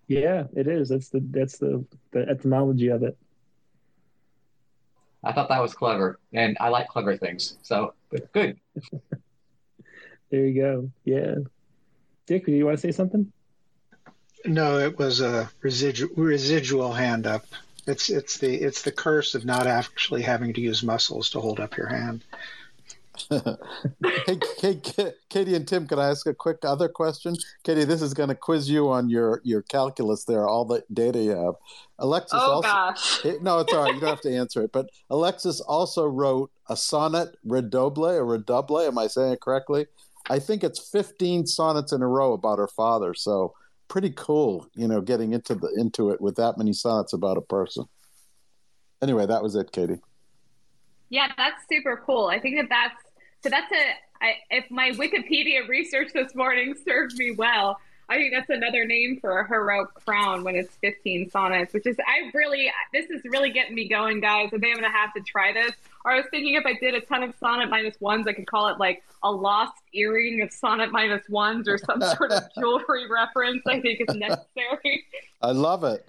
Yeah, it is. That's the that's the the etymology of it. I thought that was clever, and I like clever things. So good. there you go. Yeah, Dick, do you want to say something? No, it was a residual residual hand up. It's it's the it's the curse of not actually having to use muscles to hold up your hand. hey, hey, Katie and Tim, can I ask a quick other question? Katie, this is going to quiz you on your, your calculus there, all the data you have. Alexis oh, also, gosh. no, it's all right. You don't have to answer it. But Alexis also wrote a sonnet redouble or redouble. Am I saying it correctly? I think it's 15 sonnets in a row about her father. So pretty cool, you know, getting into the into it with that many sonnets about a person. Anyway, that was it, Katie. Yeah, that's super cool. I think that that's so that's a I, if my Wikipedia research this morning served me well. I think that's another name for a heroic crown when it's 15 sonnets, which is I really this is really getting me going, guys. I think I'm gonna have to try this. Or I was thinking if I did a ton of sonnet minus ones, I could call it like a lost earring of sonnet minus ones or some sort of jewelry reference. I think is necessary. I love it.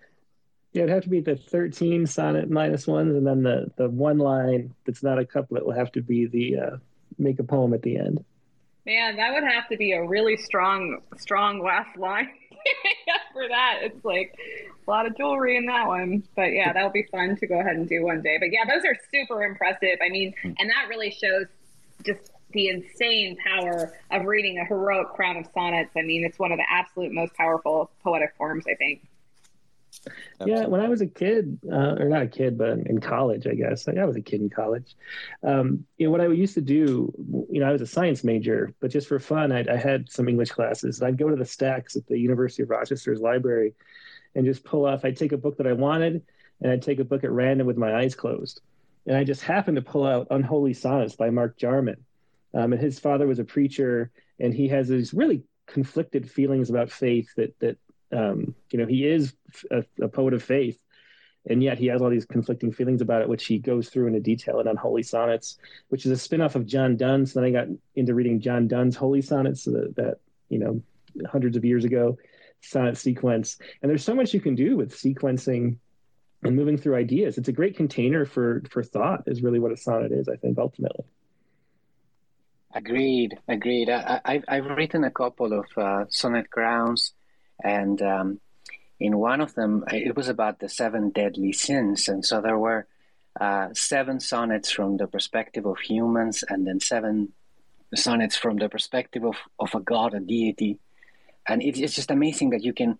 Yeah, it'd have to be the 13 sonnet minus ones, and then the, the one line that's not a couplet will have to be the uh, make a poem at the end. Man, that would have to be a really strong, strong last line. for that. It's like a lot of jewelry in that one. But yeah, that'll be fun to go ahead and do one day. But yeah, those are super impressive. I mean, hmm. and that really shows just the insane power of reading a heroic crown of sonnets. I mean, it's one of the absolute most powerful poetic forms, I think. Yeah, when I was a kid, uh, or not a kid, but in college, I guess. I was a kid in college. Um, you know, what I used to do, you know, I was a science major, but just for fun, I'd, I had some English classes. I'd go to the stacks at the University of Rochester's library and just pull off. I'd take a book that I wanted, and I'd take a book at random with my eyes closed. And I just happened to pull out Unholy Sonnets by Mark Jarman. Um, and his father was a preacher, and he has these really conflicted feelings about faith that that um, you know he is a, a, poet of faith, and yet he has all these conflicting feelings about it, which he goes through into detail in Unholy Sonnets, which is a spinoff of John Donne. So then I got into reading John Donne's Holy Sonnets so that, that you know hundreds of years ago sonnet sequence, and there's so much you can do with sequencing and moving through ideas. It's a great container for for thought. Is really what a sonnet is, I think, ultimately. Agreed, agreed. I, have I've written a couple of uh, sonnet crowns, and um, in one of them, it was about the seven deadly sins, and so there were uh, seven sonnets from the perspective of humans, and then seven sonnets from the perspective of, of a god, a deity, and it, it's just amazing that you can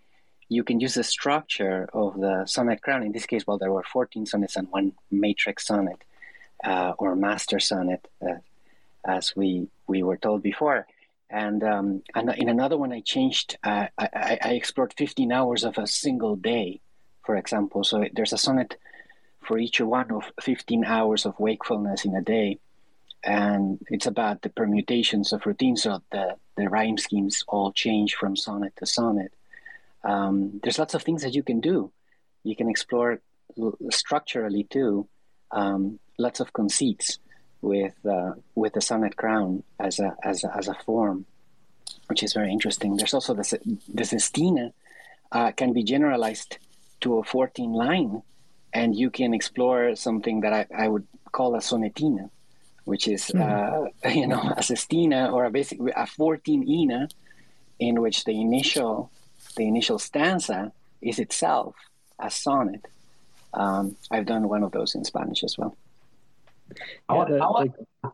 you can use the structure of the sonnet crown. In this case, well, there were fourteen sonnets and one matrix sonnet uh, or master sonnet. Uh, as we we were told before. And um, and in another one, I changed. Uh, I, I explored 15 hours of a single day, for example. So there's a sonnet for each one of 15 hours of wakefulness in a day, and it's about the permutations of routine. So the the rhyme schemes all change from sonnet to sonnet. Um, there's lots of things that you can do. You can explore structurally too. Um, lots of conceits with uh, with the sonnet crown as a, as a as a form, which is very interesting. There's also the the sestina uh, can be generalized to a 14 line, and you can explore something that I, I would call a sonetina, which is mm. uh, you know a sestina or a basic a 14 ina, in which the initial the initial stanza is itself a sonnet. Um, I've done one of those in Spanish as well. I want, I want, oh, go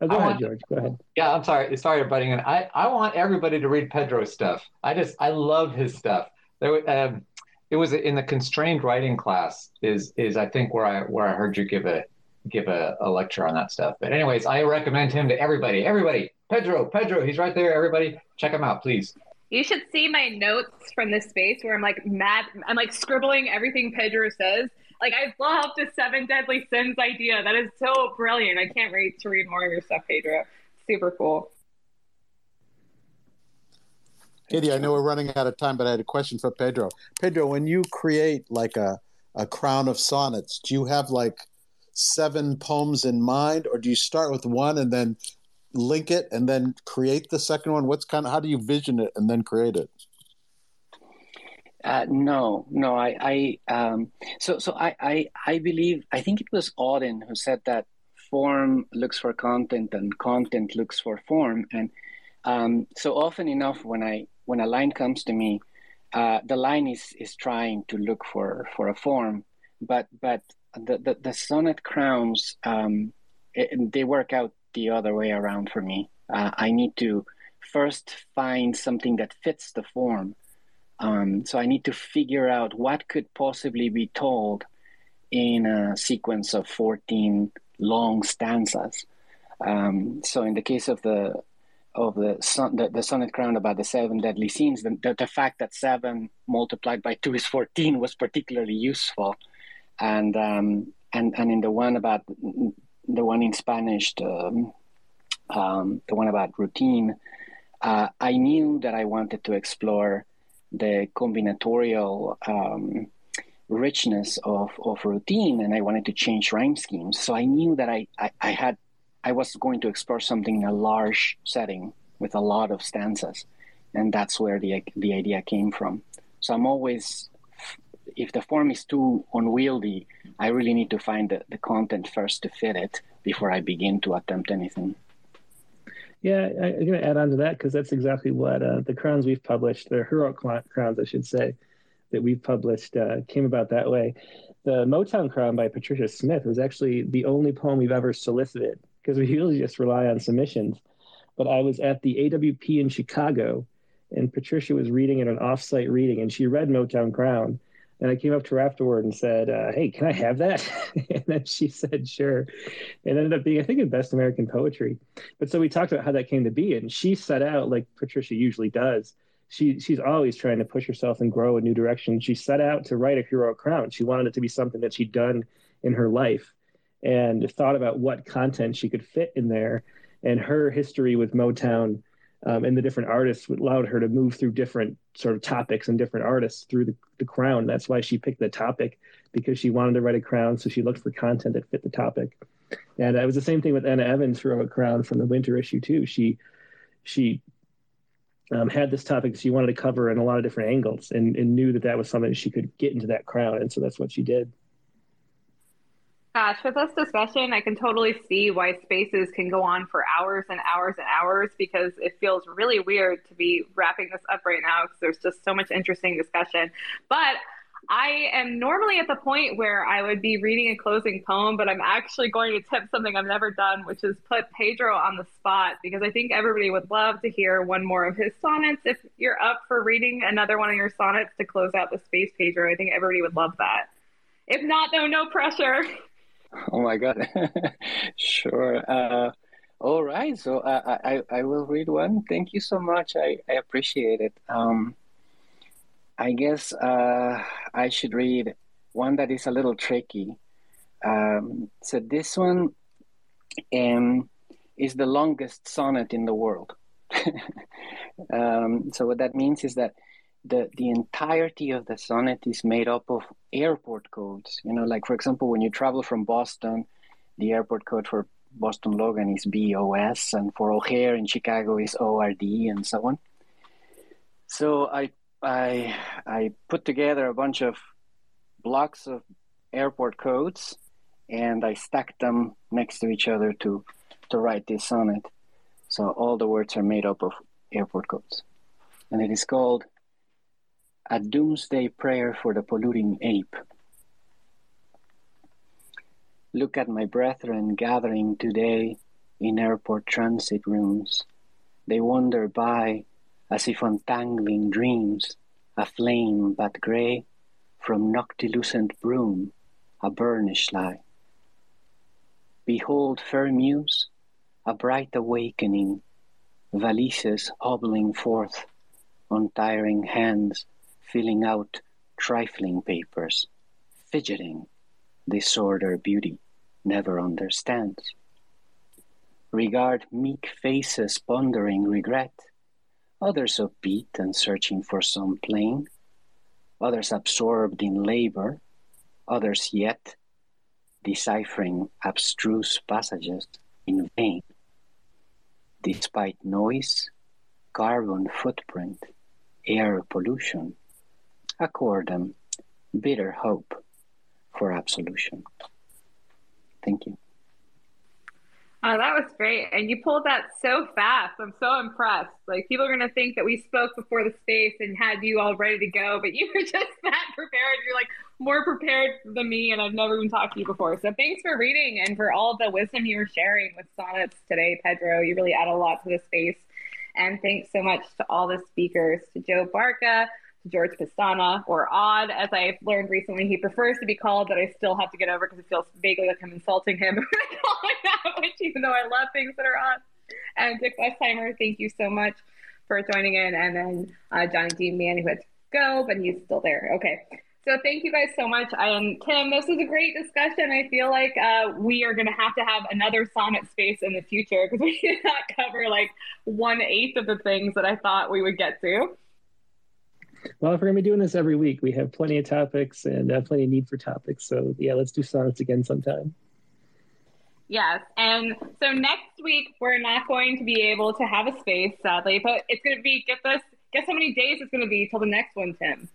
I ahead, want, George. Go ahead. Yeah, I'm sorry. Sorry, butting in. I, I want everybody to read Pedro's stuff. I just I love his stuff. There, um, it was in the constrained writing class. Is is I think where I where I heard you give a give a, a lecture on that stuff. But anyways, I recommend him to everybody. Everybody, Pedro, Pedro, he's right there. Everybody, check him out, please. You should see my notes from this space where I'm like mad. I'm like scribbling everything Pedro says like I love the seven deadly sins idea. That is so brilliant. I can't wait to read more of your stuff, Pedro. Super cool. Katie, I know we're running out of time, but I had a question for Pedro. Pedro, when you create like a, a crown of sonnets, do you have like seven poems in mind, or do you start with one and then link it and then create the second one? What's kind of how do you vision it and then create it? Uh, no, no. I, I um, so so I, I I believe I think it was Auden who said that form looks for content and content looks for form, and um, so often enough when I when a line comes to me, uh, the line is is trying to look for for a form, but but the the, the sonnet crowns um, it, they work out the other way around for me. Uh, I need to first find something that fits the form um, so I need to figure out what could possibly be told in a sequence of 14 long stanzas. Um, so in the case of the of the, son, the, the sonnet crown about the seven deadly sins, the, the, the, fact that seven multiplied by two is 14 was particularly useful. And um, and and in the one about the one in Spanish, the, um, the one about routine, uh, I knew that I wanted to explore the combinatorial um, richness of, of routine and I wanted to change rhyme schemes. So I knew that I, I, I, had I was going to explore something in a large setting with a lot of stanzas. And that's where the the idea came from. So I'm always if the form is too unwieldy, I really need to find the, the content first to fit it before I begin to attempt anything. Yeah, I, am going to add on to that because that's exactly what uh, the crowns we've published, the heroic crowns, I should say, that we've published uh, came about that way. The Motown Crown by Patricia Smith was actually the only poem we've ever solicited because we usually just rely on submissions. But I was at the AWP in Chicago, and Patricia was reading at an offsite reading, and she read Motown Crown. And I came up to her afterward and said, uh, "Hey, can I have that?" and then she said, "Sure." It ended up being, I think, in Best American Poetry. But so we talked about how that came to be, and she set out like Patricia usually does. She she's always trying to push herself and grow a new direction. She set out to write a hero crown. She wanted it to be something that she'd done in her life, and thought about what content she could fit in there. And her history with Motown um, and the different artists allowed her to move through different sort of topics and different artists through the, the crown. That's why she picked the topic because she wanted to write a crown. So she looked for content that fit the topic. And it was the same thing with Anna Evans from a crown from the winter issue too. She she um, had this topic she wanted to cover in a lot of different angles and, and knew that that was something she could get into that crown. And so that's what she did. Gosh, with this discussion, I can totally see why spaces can go on for hours and hours and hours because it feels really weird to be wrapping this up right now because there's just so much interesting discussion. But I am normally at the point where I would be reading a closing poem, but I'm actually going to tip something I've never done, which is put Pedro on the spot because I think everybody would love to hear one more of his sonnets. If you're up for reading another one of your sonnets to close out the space, Pedro, I think everybody would love that. If not, though, no pressure. Oh my God. sure. Uh, all right. So uh, I, I will read one. Thank you so much. I, I appreciate it. Um, I guess uh, I should read one that is a little tricky. Um, so this one um, is the longest sonnet in the world. um, so what that means is that the the entirety of the sonnet is made up of airport codes. You know, like for example, when you travel from Boston, the airport code for Boston Logan is BOS, and for O'Hare in Chicago is ORD, and so on. So I I I put together a bunch of blocks of airport codes, and I stacked them next to each other to to write this sonnet. So all the words are made up of airport codes, and it is called a doomsday prayer for the polluting ape. Look at my brethren gathering today in airport transit rooms. They wander by as if untangling dreams, a flame but grey from noctilucent broom, a burnish lie. Behold fair muse, a bright awakening, valises hobbling forth, untiring hands filling out trifling papers, fidgeting, disorder beauty never understands. Regard meek faces pondering regret, others upbeat and searching for some plain, others absorbed in labor, others yet deciphering abstruse passages in vain. Despite noise, carbon footprint, air pollution, accord them bitter hope for absolution. Thank you. Oh, that was great. And you pulled that so fast. I'm so impressed. Like, people are going to think that we spoke before the space and had you all ready to go, but you were just that prepared. You're like more prepared than me, and I've never even talked to you before. So, thanks for reading and for all the wisdom you were sharing with Sonnets today, Pedro. You really add a lot to the space. And thanks so much to all the speakers, to Joe Barca, George Pestana or Odd, as I've learned recently. He prefers to be called, but I still have to get over because it feels vaguely like I'm insulting him when I call him that, which even though I love things that are odd. And Dick Westheimer, thank you so much for joining in. And then uh, Johnny Dean Man, who had to go, but he's still there. Okay. So thank you guys so much. And Tim, this was a great discussion. I feel like uh, we are going to have to have another sonnet space in the future because we did not cover like one eighth of the things that I thought we would get to. Well, if we're gonna be doing this every week, we have plenty of topics and uh, plenty of need for topics. So yeah, let's do sonnets again sometime. Yes, and so next week we're not going to be able to have a space, sadly, but it's going to be get this guess how many days it's going to be till the next one, Tim.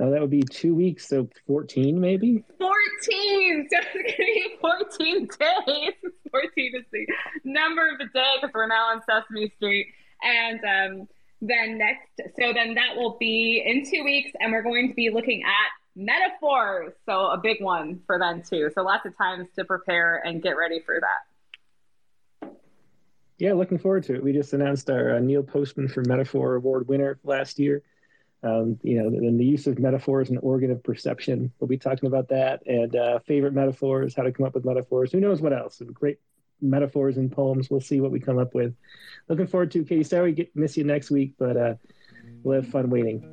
Oh, that would be two weeks, so 14 maybe? 14! So it's to be 14 days. 14 is the number of the day because we're now on Sesame Street. And um, then next, so then that will be in two weeks, and we're going to be looking at metaphors. So a big one for them too. So lots of times to prepare and get ready for that. Yeah, looking forward to it. We just announced our uh, Neil Postman for Metaphor Award winner last year. Um, you know, and the use of metaphors and organ of perception. We'll be talking about that and uh, favorite metaphors, how to come up with metaphors. Who knows what else? Some great metaphors and poems. We'll see what we come up with. Looking forward to Katie. Sorry we get miss you next week, but uh, we'll have fun waiting.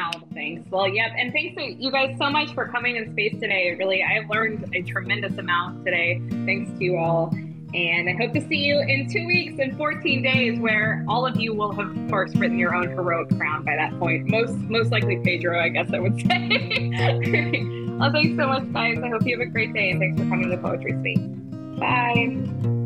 Oh, thanks. Well, yep, and thanks to you guys so much for coming in space today. Really, I learned a tremendous amount today. Thanks to you all. And I hope to see you in two weeks and 14 days, where all of you will have, of course, written your own heroic crown by that point. Most, most likely Pedro, I guess I would say. well, thanks so much, guys. I hope you have a great day, and thanks for coming to Poetry Space. Bye.